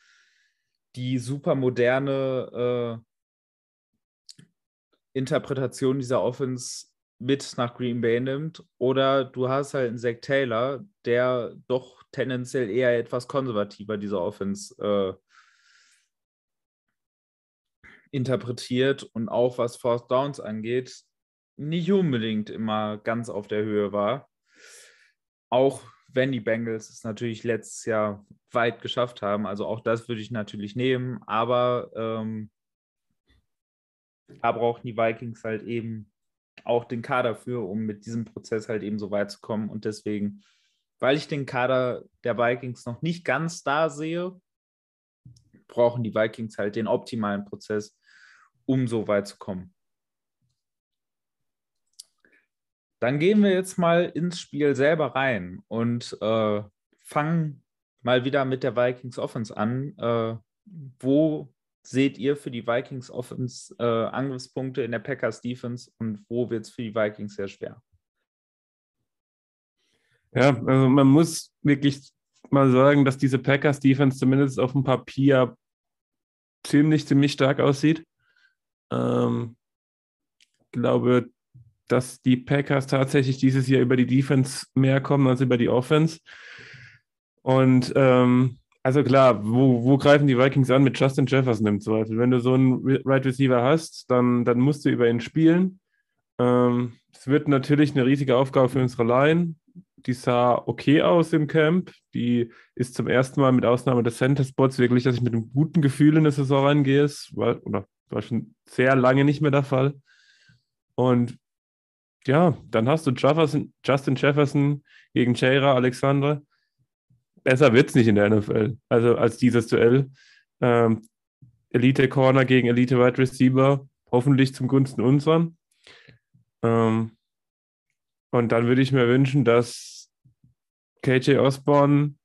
die super moderne äh, Interpretation dieser Offense mit nach Green Bay nimmt, oder du hast halt einen Zach Taylor, der doch tendenziell eher etwas konservativer diese Offense äh, interpretiert und auch was Force Downs angeht, nicht unbedingt immer ganz auf der Höhe war. Auch wenn die Bengals es natürlich letztes Jahr weit geschafft haben. Also auch das würde ich natürlich nehmen, aber ähm, da brauchen die Vikings halt eben auch den Kader für, um mit diesem Prozess halt eben so weit zu kommen. Und deswegen, weil ich den Kader der Vikings noch nicht ganz da sehe, brauchen die Vikings halt den optimalen Prozess, um so weit zu kommen. Dann gehen wir jetzt mal ins Spiel selber rein und äh, fangen mal wieder mit der Vikings Offense an. Äh, wo seht ihr für die Vikings Offense äh, Angriffspunkte in der Packers Defense und wo wird es für die Vikings sehr schwer? Ja, also man muss wirklich mal sagen, dass diese Packers Defense zumindest auf dem Papier ziemlich, ziemlich stark aussieht. Ähm, ich glaube, dass die Packers tatsächlich dieses Jahr über die Defense mehr kommen als über die Offense. Und ähm, also klar, wo, wo greifen die Vikings an mit Justin Jefferson im Zweifel? Wenn du so einen Right Receiver hast, dann, dann musst du über ihn spielen. Ähm, es wird natürlich eine riesige Aufgabe für unsere Line. Die sah okay aus im Camp. Die ist zum ersten Mal mit Ausnahme des Center Spots wirklich, dass ich mit einem guten Gefühl in der Saison reingehe. Es war, oder war schon sehr lange nicht mehr der Fall. Und ja, dann hast du Jefferson, Justin Jefferson gegen Jera Alexander besser wird es nicht in der NFL. Also als dieses Duell. Ähm, Elite Corner gegen Elite Wide Receiver, hoffentlich zum Gunsten unseren. Ähm, und dann würde ich mir wünschen, dass KJ Osborne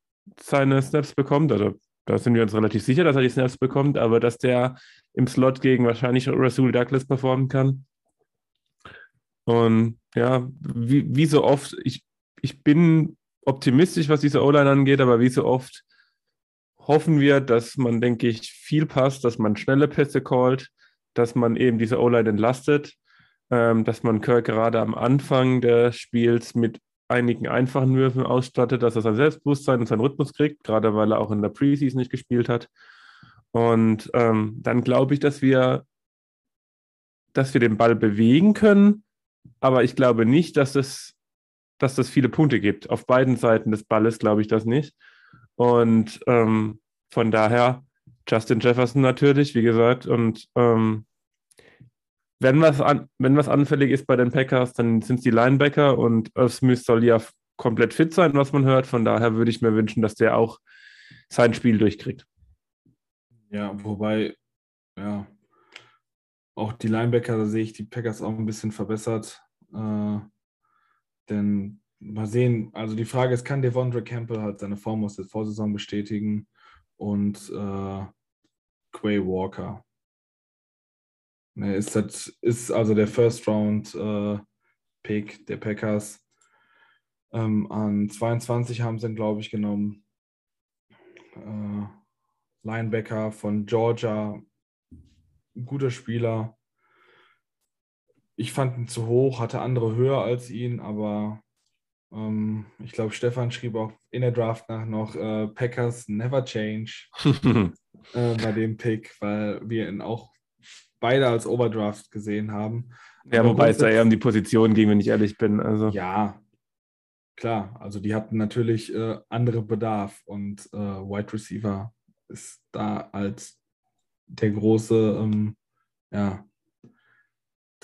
seine Snaps bekommt. Also da sind wir uns relativ sicher, dass er die Snaps bekommt, aber dass der im Slot gegen wahrscheinlich Rasul Douglas performen kann. Und ja, wie, wie so oft, ich, ich bin optimistisch, was diese O-Line angeht, aber wie so oft hoffen wir, dass man, denke ich, viel passt, dass man schnelle Pässe callt, dass man eben diese O-Line entlastet, ähm, dass man Kirk gerade am Anfang des Spiels mit einigen einfachen Würfen ausstattet, dass er sein Selbstbewusstsein und seinen Rhythmus kriegt, gerade weil er auch in der Preseason nicht gespielt hat. Und ähm, dann glaube ich, dass wir, dass wir den Ball bewegen können, aber ich glaube nicht, dass es dass das viele Punkte gibt. Auf beiden Seiten des Balles glaube ich das nicht. Und ähm, von daher Justin Jefferson natürlich, wie gesagt. Und ähm, wenn, was an, wenn was anfällig ist bei den Packers, dann sind es die Linebacker und Irv Smith soll ja komplett fit sein, was man hört. Von daher würde ich mir wünschen, dass der auch sein Spiel durchkriegt. Ja, wobei, ja, auch die Linebacker, da sehe ich die Packers auch ein bisschen verbessert. Äh, denn mal sehen, also die Frage ist, kann Devondre Campbell halt seine Form aus der Vorsaison bestätigen und äh, Quay Walker. Er ist, das, ist also der First Round äh, Pick der Packers. Ähm, an 22 haben sie ihn, glaube ich, genommen. Äh, Linebacker von Georgia, guter Spieler ich fand ihn zu hoch, hatte andere höher als ihn, aber ähm, ich glaube, Stefan schrieb auch in der Draft nach noch äh, Packers never change äh, bei dem Pick, weil wir ihn auch beide als Overdraft gesehen haben. Ja, aber wobei es da eher um die Position ging, wenn ich ehrlich bin. Also. Ja, klar, also die hatten natürlich äh, andere Bedarf und äh, Wide Receiver ist da als der große, ähm, ja,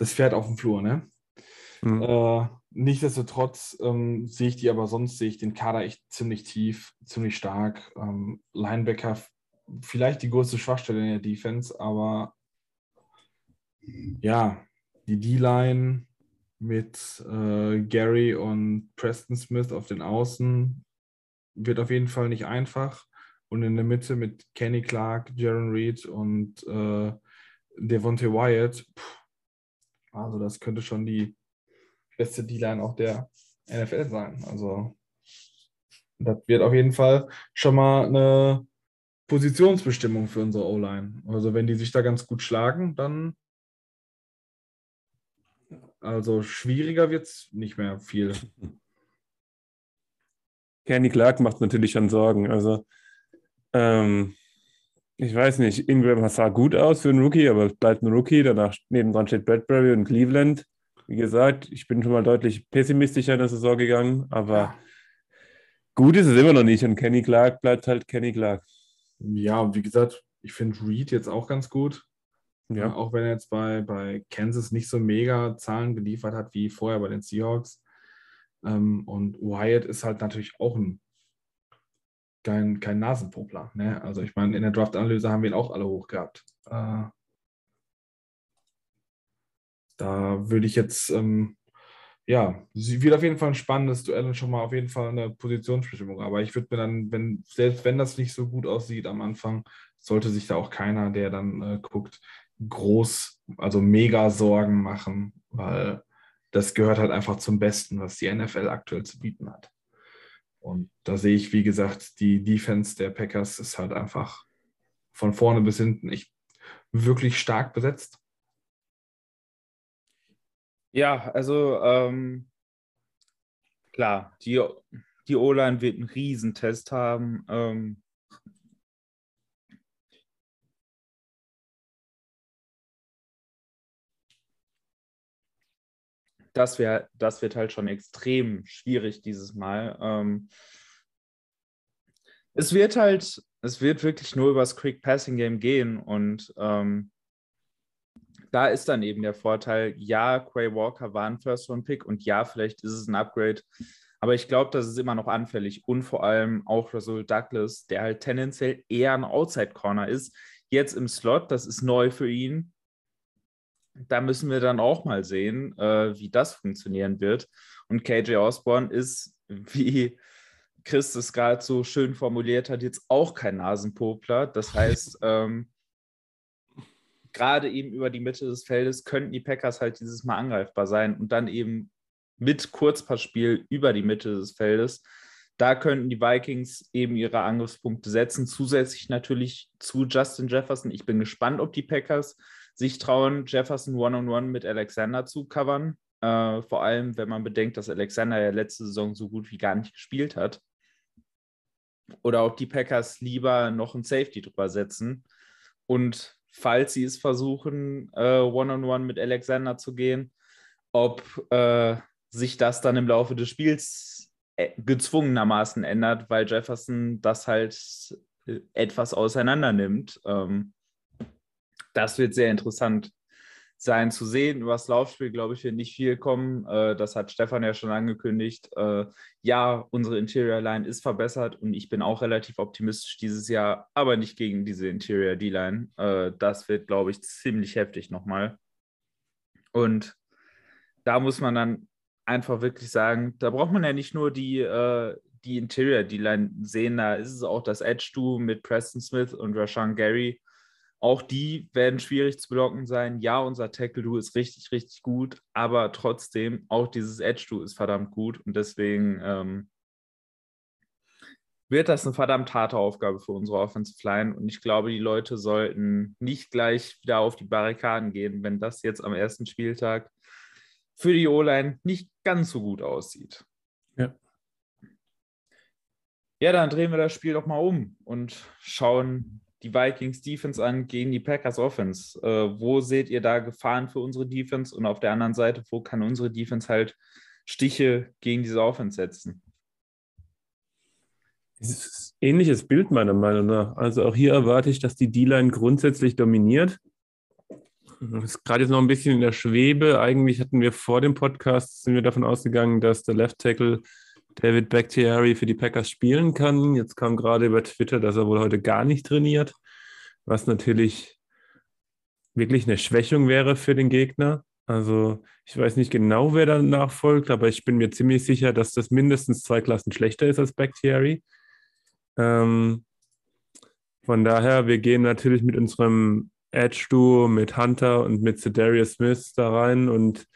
das Pferd auf dem Flur, ne? Mhm. Äh, nichtsdestotrotz ähm, sehe ich die, aber sonst sehe ich den Kader echt ziemlich tief, ziemlich stark. Ähm, Linebacker, vielleicht die größte Schwachstelle in der Defense, aber ja, die D-Line mit äh, Gary und Preston Smith auf den Außen wird auf jeden Fall nicht einfach. Und in der Mitte mit Kenny Clark, Jaron Reed und äh, Devontae Wyatt, pff, also das könnte schon die beste D-Line auch der NFL sein. Also das wird auf jeden Fall schon mal eine Positionsbestimmung für unsere O-Line. Also wenn die sich da ganz gut schlagen, dann also schwieriger wird es nicht mehr viel. Kenny Clark macht natürlich schon Sorgen. Also, ähm, ich weiß nicht, Ingram sah gut aus für einen Rookie, aber es bleibt ein Rookie. Danach nebendran steht Bradbury und Cleveland. Wie gesagt, ich bin schon mal deutlich pessimistischer in der Saison gegangen, aber gut ist es immer noch nicht und Kenny Clark bleibt halt Kenny Clark. Ja, und wie gesagt, ich finde Reed jetzt auch ganz gut. Ja. Ja, auch wenn er jetzt bei, bei Kansas nicht so mega Zahlen geliefert hat wie vorher bei den Seahawks. Ähm, und Wyatt ist halt natürlich auch ein kein, kein Nasenpopler. Ne? Also ich meine, in der Draft-Analyse haben wir ihn auch alle hoch gehabt. Äh, da würde ich jetzt, ähm, ja, wird auf jeden Fall ein spannendes Duell und schon mal auf jeden Fall eine Positionsbestimmung. Aber ich würde mir dann, wenn, selbst wenn das nicht so gut aussieht am Anfang, sollte sich da auch keiner, der dann äh, guckt, groß, also mega Sorgen machen, weil das gehört halt einfach zum Besten, was die NFL aktuell zu bieten hat. Und da sehe ich, wie gesagt, die Defense der Packers ist halt einfach von vorne bis hinten echt wirklich stark besetzt. Ja, also ähm, klar, die, die O-Line wird einen Riesentest haben. Ähm, das, wär, das wird halt schon extrem schwierig dieses Mal. Ähm, es wird halt, es wird wirklich nur über das Quick Passing Game gehen und ähm, da ist dann eben der Vorteil, ja, Quay Walker war ein First-Round-Pick und ja, vielleicht ist es ein Upgrade, aber ich glaube, das ist immer noch anfällig und vor allem auch Russell Douglas, der halt tendenziell eher ein Outside-Corner ist, jetzt im Slot, das ist neu für ihn. Da müssen wir dann auch mal sehen, äh, wie das funktionieren wird. Und KJ Osborne ist, wie Chris es gerade so schön formuliert hat, jetzt auch kein Nasenpopler. Das heißt, ähm, gerade eben über die Mitte des Feldes könnten die Packers halt dieses Mal angreifbar sein und dann eben mit Kurzpassspiel über die Mitte des Feldes. Da könnten die Vikings eben ihre Angriffspunkte setzen, zusätzlich natürlich zu Justin Jefferson. Ich bin gespannt, ob die Packers sich trauen, Jefferson One-on-One mit Alexander zu covern. Äh, vor allem, wenn man bedenkt, dass Alexander ja letzte Saison so gut wie gar nicht gespielt hat. Oder ob die Packers lieber noch ein Safety drüber setzen und falls sie es versuchen, äh, One-on-One mit Alexander zu gehen, ob äh, sich das dann im Laufe des Spiels äh, gezwungenermaßen ändert, weil Jefferson das halt äh, etwas auseinander nimmt. Ähm, das wird sehr interessant sein zu sehen. Über das Laufspiel, glaube ich, wird nicht viel kommen. Äh, das hat Stefan ja schon angekündigt. Äh, ja, unsere Interior Line ist verbessert und ich bin auch relativ optimistisch dieses Jahr, aber nicht gegen diese Interior D-Line. Äh, das wird, glaube ich, ziemlich heftig nochmal. Und da muss man dann einfach wirklich sagen, da braucht man ja nicht nur die, äh, die Interior D-Line sehen, da ist es auch das Edge-Do mit Preston Smith und Rashan Gary. Auch die werden schwierig zu blocken sein. Ja, unser Tackle-Do ist richtig, richtig gut, aber trotzdem, auch dieses Edge-Do ist verdammt gut und deswegen ähm, wird das eine verdammt harte Aufgabe für unsere Offensive Line und ich glaube, die Leute sollten nicht gleich wieder auf die Barrikaden gehen, wenn das jetzt am ersten Spieltag für die O-Line nicht ganz so gut aussieht. Ja. Ja, dann drehen wir das Spiel doch mal um und schauen die Vikings Defense an gegen die Packers Offense. Äh, wo seht ihr da Gefahren für unsere Defense und auf der anderen Seite, wo kann unsere Defense halt Stiche gegen diese Offense setzen. Ähnliches Bild meiner Meinung nach. Also auch hier erwarte ich, dass die D-Line grundsätzlich dominiert. Das ist gerade jetzt noch ein bisschen in der Schwebe. Eigentlich hatten wir vor dem Podcast, sind wir davon ausgegangen, dass der Left Tackle David Bakhtiari für die Packers spielen kann. Jetzt kam gerade über Twitter, dass er wohl heute gar nicht trainiert, was natürlich wirklich eine Schwächung wäre für den Gegner. Also ich weiß nicht genau, wer da nachfolgt, aber ich bin mir ziemlich sicher, dass das mindestens zwei Klassen schlechter ist als Bakhtiari. Ähm, von daher, wir gehen natürlich mit unserem Edge-Duo, mit Hunter und mit Cedarius Smith da rein und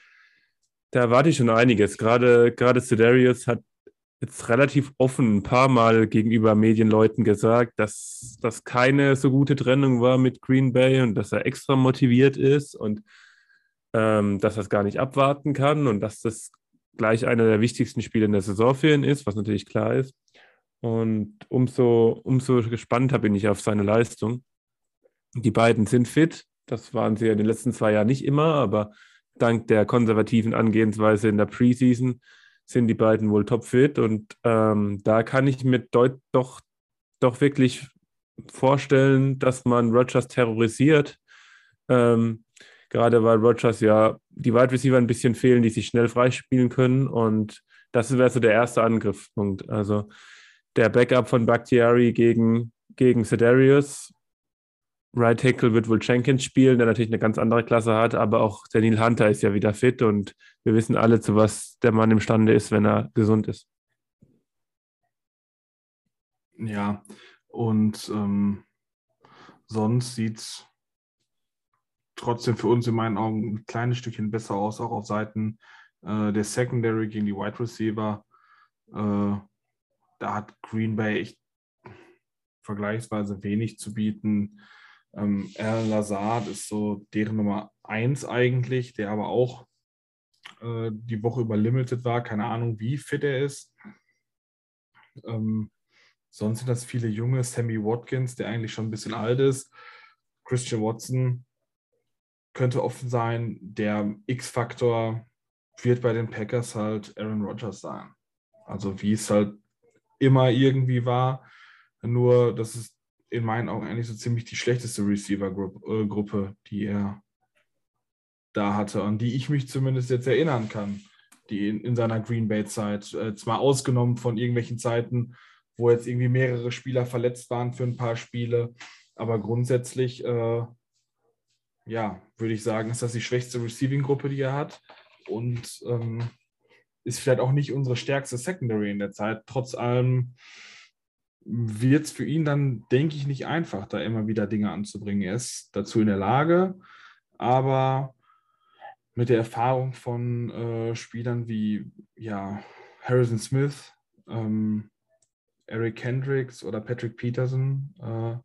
da erwarte ich schon einiges. Gerade, gerade Cedarius hat jetzt relativ offen ein paar Mal gegenüber Medienleuten gesagt, dass das keine so gute Trennung war mit Green Bay und dass er extra motiviert ist und ähm, dass er es gar nicht abwarten kann und dass das gleich einer der wichtigsten Spiele in der Saison für ihn ist, was natürlich klar ist. Und umso, umso gespannter bin ich auf seine Leistung. Die beiden sind fit. Das waren sie ja in den letzten zwei Jahren nicht immer, aber dank der konservativen Angehensweise in der Preseason sind die beiden wohl topfit. Und ähm, da kann ich mir doch, doch wirklich vorstellen, dass man Rogers terrorisiert. Ähm, gerade weil Rogers ja die Wide Receiver ein bisschen fehlen, die sich schnell freispielen können. Und das wäre so der erste Angriffspunkt. Also der Backup von Bakhtiari gegen, gegen Sedarius. Right Tackle wird wohl Jenkins spielen, der natürlich eine ganz andere Klasse hat, aber auch Daniel Hunter ist ja wieder fit und wir wissen alle, zu was der Mann imstande ist, wenn er gesund ist. Ja, und ähm, sonst sieht es trotzdem für uns in meinen Augen ein kleines Stückchen besser aus, auch auf Seiten äh, der Secondary gegen die Wide Receiver. Äh, da hat Green Bay echt vergleichsweise wenig zu bieten. Ähm, Alan Lazard ist so deren Nummer eins eigentlich, der aber auch äh, die Woche über Limited war. Keine Ahnung, wie fit er ist. Ähm, sonst sind das viele junge. Sammy Watkins, der eigentlich schon ein bisschen alt ist. Christian Watson könnte offen sein. Der X-Faktor wird bei den Packers halt Aaron Rodgers sein. Also wie es halt immer irgendwie war. Nur, das ist in meinen Augen eigentlich so ziemlich die schlechteste Receiver-Gruppe, äh, die er da hatte, an die ich mich zumindest jetzt erinnern kann, die in, in seiner Green Bay-Zeit, äh, zwar ausgenommen von irgendwelchen Zeiten, wo jetzt irgendwie mehrere Spieler verletzt waren für ein paar Spiele, aber grundsätzlich, äh, ja, würde ich sagen, ist das die schwächste Receiving-Gruppe, die er hat. Und ähm, ist vielleicht auch nicht unsere stärkste Secondary in der Zeit. Trotz allem wird es für ihn dann, denke ich, nicht einfach, da immer wieder Dinge anzubringen. Er ist dazu in der Lage, aber mit der Erfahrung von äh, Spielern wie ja, Harrison Smith, ähm, Eric Hendricks oder Patrick Peterson äh,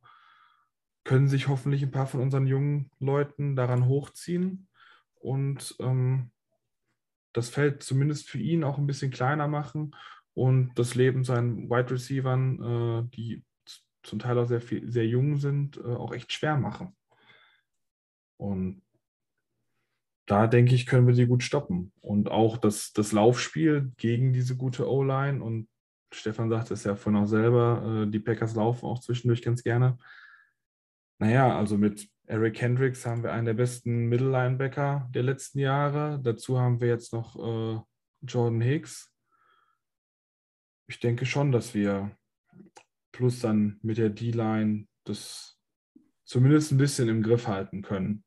können sich hoffentlich ein paar von unseren jungen Leuten daran hochziehen und ähm, das Feld zumindest für ihn auch ein bisschen kleiner machen und das Leben seinen Wide Receivern, äh, die zum Teil auch sehr, viel, sehr jung sind, äh, auch echt schwer machen. Und da denke ich, können wir sie gut stoppen. Und auch das, das Laufspiel gegen diese gute O-Line und Stefan sagt es ja vorhin auch selber, äh, die Packers laufen auch zwischendurch ganz gerne. Naja, also mit Eric Hendricks haben wir einen der besten Middle Linebacker der letzten Jahre. Dazu haben wir jetzt noch äh, Jordan Hicks. Ich denke schon, dass wir plus dann mit der D-Line das zumindest ein bisschen im Griff halten können.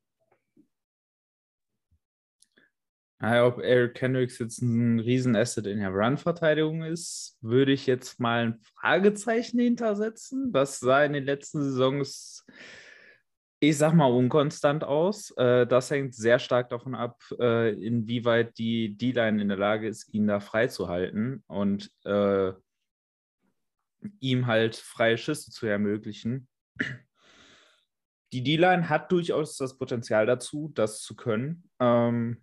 Ja, ob Eric Hendricks jetzt ein Riesenasset in der Run-Verteidigung ist, würde ich jetzt mal ein Fragezeichen hintersetzen. Das sah in den letzten Saisons ich sag mal, unkonstant aus. Äh, das hängt sehr stark davon ab, äh, inwieweit die D-Line in der Lage ist, ihn da freizuhalten und äh, ihm halt freie Schüsse zu ermöglichen. Die D-Line hat durchaus das Potenzial dazu, das zu können. Ähm,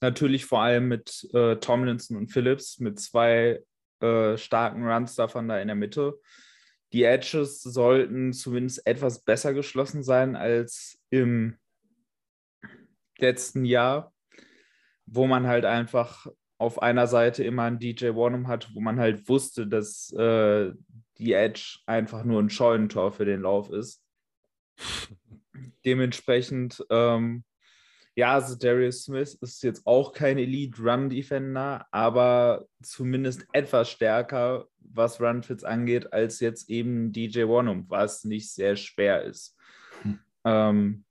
natürlich vor allem mit äh, Tomlinson und Phillips, mit zwei äh, starken Runs davon da in der Mitte die Edges sollten zumindest etwas besser geschlossen sein als im letzten Jahr. wo man halt einfach auf einer Seite immer einen DJ Wanham hat, wo man halt wusste, dass äh, die Edge einfach nur ein Scheunentor für den Lauf ist. Dementsprechend, ähm, ja, also Darius Smith ist jetzt auch kein Elite Run Defender, aber zumindest etwas stärker, was Runfits angeht, als jetzt eben DJ Wanham, was nicht sehr schwer ist. Hm. Ähm,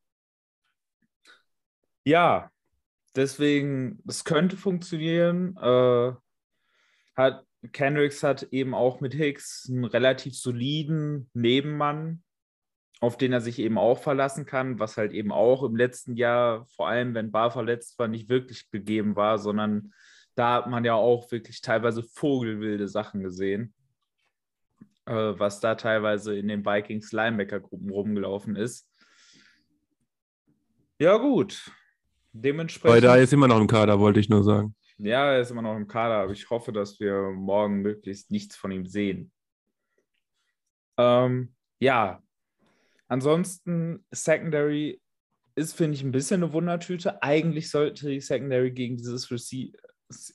ja, deswegen, es könnte funktionieren. Äh, hat, Kendricks hat eben auch mit Hicks einen relativ soliden Nebenmann, auf den er sich eben auch verlassen kann, was halt eben auch im letzten Jahr, vor allem wenn Bar verletzt war, nicht wirklich gegeben war, sondern da hat man ja auch wirklich teilweise vogelwilde Sachen gesehen, äh, was da teilweise in den Vikings Linebacker-Gruppen rumgelaufen ist. Ja, gut. Dementsprechend. Weil da ist immer noch im Kader, wollte ich nur sagen. Ja, er ist immer noch im Kader, aber ich hoffe, dass wir morgen möglichst nichts von ihm sehen. Ähm, ja, ansonsten Secondary ist, finde ich, ein bisschen eine Wundertüte. Eigentlich sollte die Secondary gegen dieses Rece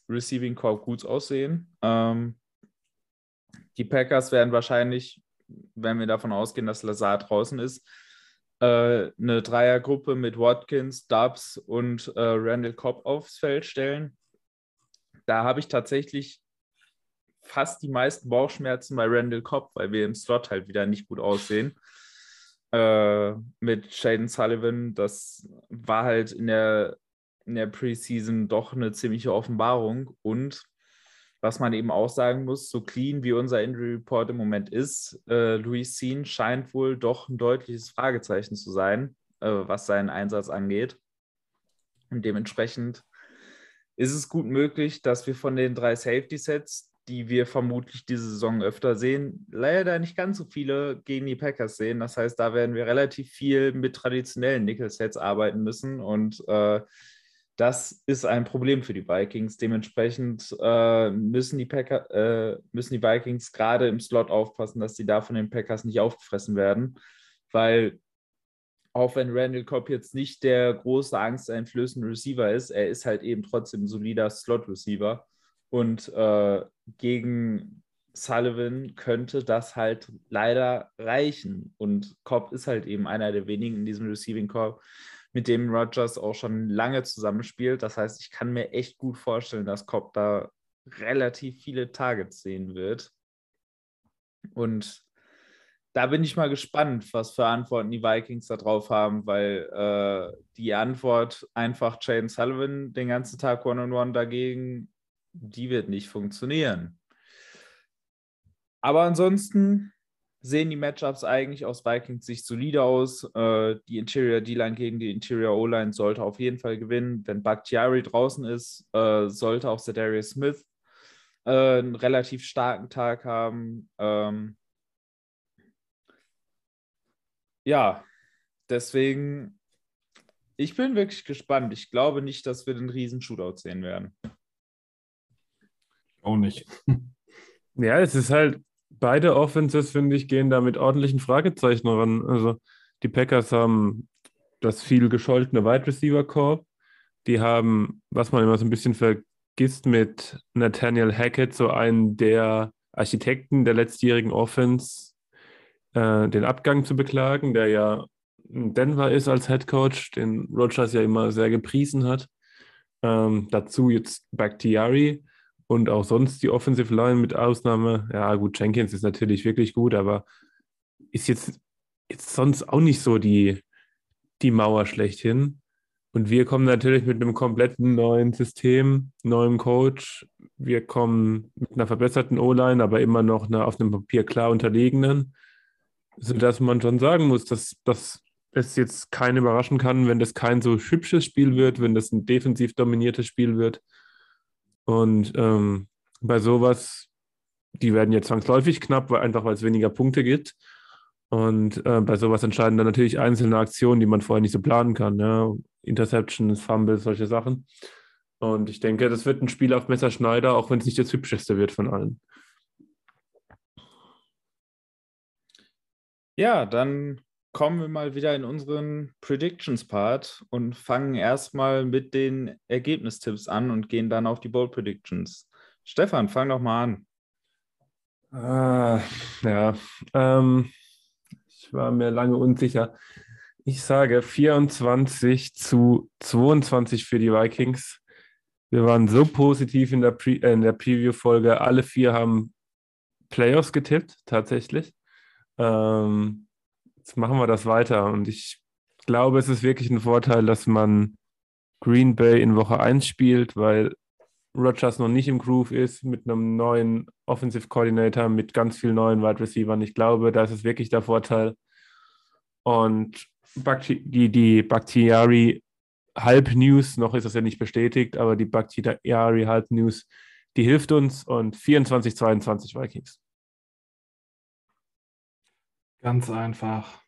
Receiving Corps gut aussehen. Ähm, die Packers werden wahrscheinlich, wenn wir davon ausgehen, dass Lazar draußen ist, äh, eine Dreiergruppe mit Watkins, Dubs und äh, Randall Cobb aufs Feld stellen. Da habe ich tatsächlich fast die meisten Bauchschmerzen bei Randall Cobb, weil wir im Slot halt wieder nicht gut aussehen. Äh, mit Shaden Sullivan, das war halt in der, in der Preseason doch eine ziemliche Offenbarung. Und was man eben auch sagen muss, so clean wie unser Injury Report im Moment ist, äh, Louis Sean scheint wohl doch ein deutliches Fragezeichen zu sein, äh, was seinen Einsatz angeht. Und dementsprechend ist es gut möglich, dass wir von den drei Safety-Sets, die wir vermutlich diese Saison öfter sehen, leider nicht ganz so viele gegen die Packers sehen. Das heißt, da werden wir relativ viel mit traditionellen Nickel-Sets arbeiten müssen und äh, das ist ein Problem für die Vikings. Dementsprechend äh, müssen, die Packer, äh, müssen die Vikings gerade im Slot aufpassen, dass sie da von den Packers nicht aufgefressen werden. Weil auch wenn Randall Cobb jetzt nicht der große angsteinflößende Receiver ist, er ist halt eben trotzdem ein solider Slot-Receiver. Und äh, gegen Sullivan könnte das halt leider reichen. Und Cobb ist halt eben einer der wenigen in diesem Receiving Corps, mit dem Rogers auch schon lange zusammenspielt. Das heißt, ich kann mir echt gut vorstellen, dass Cobb da relativ viele Targets sehen wird. Und da bin ich mal gespannt, was für Antworten die Vikings da drauf haben, weil äh, die Antwort einfach Jaden Sullivan den ganzen Tag One-on-One dagegen, die wird nicht funktionieren. Aber ansonsten sehen die Matchups eigentlich aus Vikings Sicht solide aus. Äh, die Interior D-Line gegen die Interior O-Line sollte auf jeden Fall gewinnen. Wenn Bakhtiari draußen ist, äh, sollte auch Darius Smith äh, einen relativ starken Tag haben. Ähm, ja, deswegen, ich bin wirklich gespannt. Ich glaube nicht, dass wir den riesen Shootout sehen werden. Auch nicht. Ja, es ist halt, beide Offenses, finde ich, gehen da mit ordentlichen Fragezeichen ran. Also die Packers haben das viel gescholtene Wide Receiver Corps. Die haben, was man immer so ein bisschen vergisst, mit Nathaniel Hackett so einen der Architekten der letztjährigen Offense äh, den Abgang zu beklagen, der ja in Denver ist als Head Coach, den Rogers ja immer sehr gepriesen hat. Ähm, dazu jetzt Bakhtiari, und auch sonst die Offensive Line mit Ausnahme, ja gut, Jenkins ist natürlich wirklich gut, aber ist jetzt, jetzt sonst auch nicht so die, die Mauer schlechthin. Und wir kommen natürlich mit einem kompletten neuen System, neuem Coach. Wir kommen mit einer verbesserten O-Line, aber immer noch eine, auf einem Papier klar unterlegenen, sodass man schon sagen muss, dass, dass es jetzt keinen überraschen kann, wenn das kein so hübsches Spiel wird, wenn das ein defensiv dominiertes Spiel wird. Und ähm, bei sowas, die werden jetzt zwangsläufig knapp, weil, einfach weil es weniger Punkte gibt. Und äh, bei sowas entscheiden dann natürlich einzelne Aktionen, die man vorher nicht so planen kann. Ja? Interceptions, Fumbles, solche Sachen. Und ich denke, das wird ein Spiel auf Messerschneider, auch wenn es nicht das hübscheste wird von allen. Ja, dann kommen wir mal wieder in unseren Predictions-Part und fangen erstmal mit den Ergebnistipps an und gehen dann auf die Bold Predictions. Stefan, fang doch mal an. Ah, ja, ähm, ich war mir lange unsicher. Ich sage 24 zu 22 für die Vikings. Wir waren so positiv in der, Pre äh, in der Preview-Folge. Alle vier haben Playoffs getippt, tatsächlich. Ähm, jetzt machen wir das weiter. Und ich glaube, es ist wirklich ein Vorteil, dass man Green Bay in Woche 1 spielt, weil Rogers noch nicht im Groove ist mit einem neuen Offensive Coordinator, mit ganz vielen neuen Wide Receivers. Ich glaube, da ist es wirklich der Vorteil. Und die, die Bakhtiari Halb-News, noch ist das ja nicht bestätigt, aber die Bakhtiari Halb-News, die hilft uns und 24, 22 Vikings. Ganz einfach.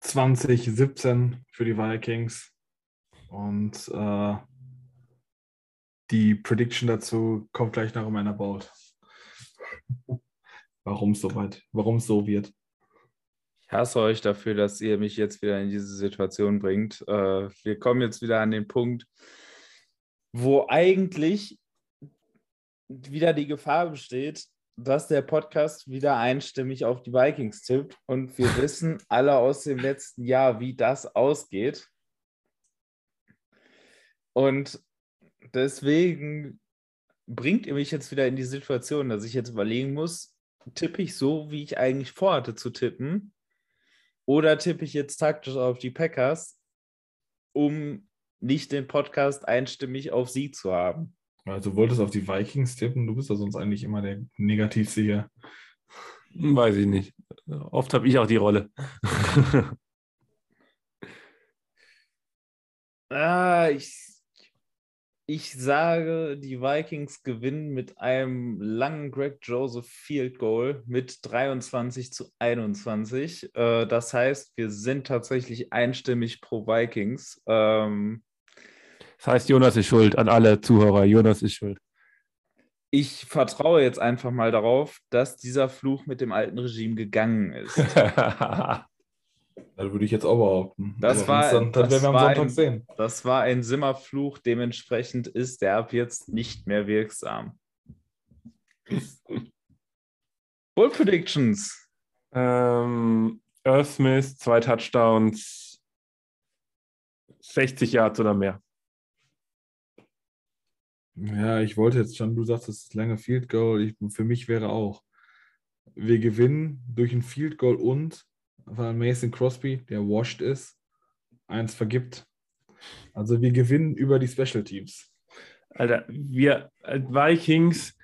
2017 für die Vikings. Und äh, die Prediction dazu kommt gleich noch in meiner Board. warum so weit, warum so wird. Ich hasse euch dafür, dass ihr mich jetzt wieder in diese Situation bringt. Äh, wir kommen jetzt wieder an den Punkt, wo eigentlich wieder die Gefahr besteht, dass der Podcast wieder einstimmig auf die Vikings tippt. Und wir wissen alle aus dem letzten Jahr, wie das ausgeht. Und deswegen bringt ihr mich jetzt wieder in die Situation, dass ich jetzt überlegen muss, tippe ich so, wie ich eigentlich vorhatte zu tippen? Oder tippe ich jetzt taktisch auf die Packers, um nicht den Podcast einstimmig auf sie zu haben? Also du wolltest auf die Vikings tippen, du bist ja sonst eigentlich immer der Negativste hier. Weiß ich nicht. Oft habe ich auch die Rolle. ah, ich ich sage, die Vikings gewinnen mit einem langen Greg Joseph Field Goal mit 23 zu 21. Äh, das heißt, wir sind tatsächlich einstimmig pro Vikings. Ähm, das heißt, Jonas ist schuld an alle Zuhörer. Jonas ist schuld. Ich vertraue jetzt einfach mal darauf, dass dieser Fluch mit dem alten Regime gegangen ist. Das würde ich jetzt auch behaupten. Das Aber war, dann, dann das werden wir am war Sonntag ein, sehen. Das war ein Simmerfluch, dementsprechend ist der ab jetzt nicht mehr wirksam. Bull Predictions. Ähm, Earth Smith, zwei Touchdowns, 60 Yards oder mehr. Ja, ich wollte jetzt schon, du sagst, das ist lange Field Goal. Ich, für mich wäre auch, wir gewinnen durch ein Field Goal und weil Mason Crosby, der washed ist, eins vergibt. Also wir gewinnen über die Special Teams. Alter, wir als Vikings.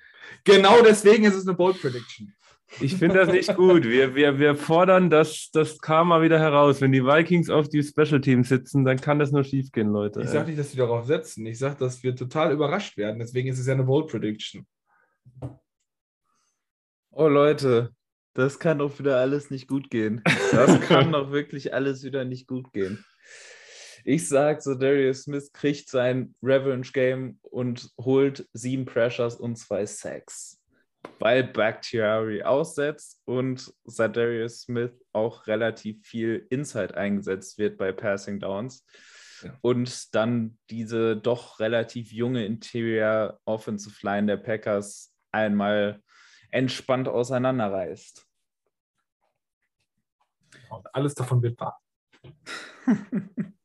Genau deswegen ist es eine Bold Prediction. Ich finde das nicht gut. Wir, wir, wir fordern das, das Karma wieder heraus. Wenn die Vikings auf die Special Teams sitzen, dann kann das nur schief gehen, Leute. Ich sage nicht, dass sie darauf setzen. Ich sage, dass wir total überrascht werden. Deswegen ist es ja eine Bold Prediction. Oh Leute, das kann doch wieder alles nicht gut gehen. Das kann doch wirklich alles wieder nicht gut gehen. Ich sage, so Darius Smith kriegt sein Revenge Game und holt sieben Pressures und zwei Sacks. Weil Bakhtiari aussetzt und Darius Smith auch relativ viel Inside eingesetzt wird bei Passing Downs. Ja. Und dann diese doch relativ junge Interior Offensive Line der Packers einmal entspannt auseinanderreißt. Alles davon wird wahr.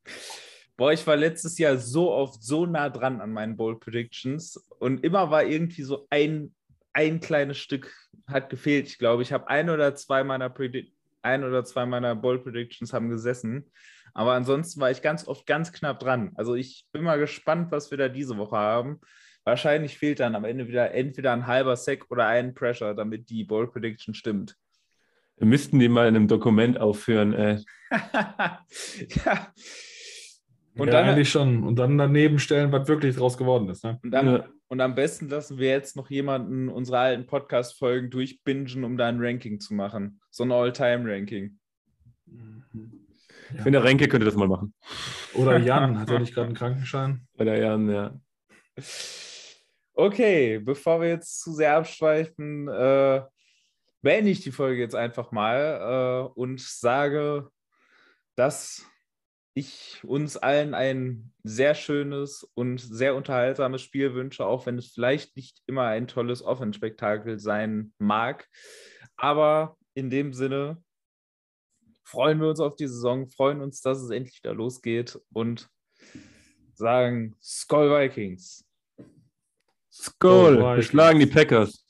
Boah, ich war letztes Jahr so oft so nah dran an meinen Bold Predictions und immer war irgendwie so ein, ein kleines Stück hat gefehlt. Ich glaube, ich habe ein oder zwei meiner Predi ein oder zwei meiner Bold Predictions haben gesessen. Aber ansonsten war ich ganz oft ganz knapp dran. Also ich bin mal gespannt, was wir da diese Woche haben. Wahrscheinlich fehlt dann am Ende wieder entweder ein halber Sack oder ein Pressure, damit die Bold Prediction stimmt. Wir müssten die mal in einem Dokument aufführen. Äh. ja. Und ja, dann eigentlich schon. Und dann daneben stellen, was wirklich draus geworden ist. Ne? Und, dann, ja. und am besten lassen wir jetzt noch jemanden unsere alten Podcast-Folgen durchbingen, um da ein Ranking zu machen. So ein All-Time-Ranking. Ich finde, Renke könnte das mal machen. Oder Jan, hat er nicht gerade einen Krankenschein? Oder Jan, ja. Okay, bevor wir jetzt zu sehr abschweifen, äh, beende ich die Folge jetzt einfach mal äh, und sage dass ich uns allen ein sehr schönes und sehr unterhaltsames Spiel wünsche, auch wenn es vielleicht nicht immer ein tolles Offenspektakel sein mag. Aber in dem Sinne freuen wir uns auf die Saison, freuen uns, dass es endlich wieder losgeht und sagen Skull Vikings. Skull, wir schlagen die Packers.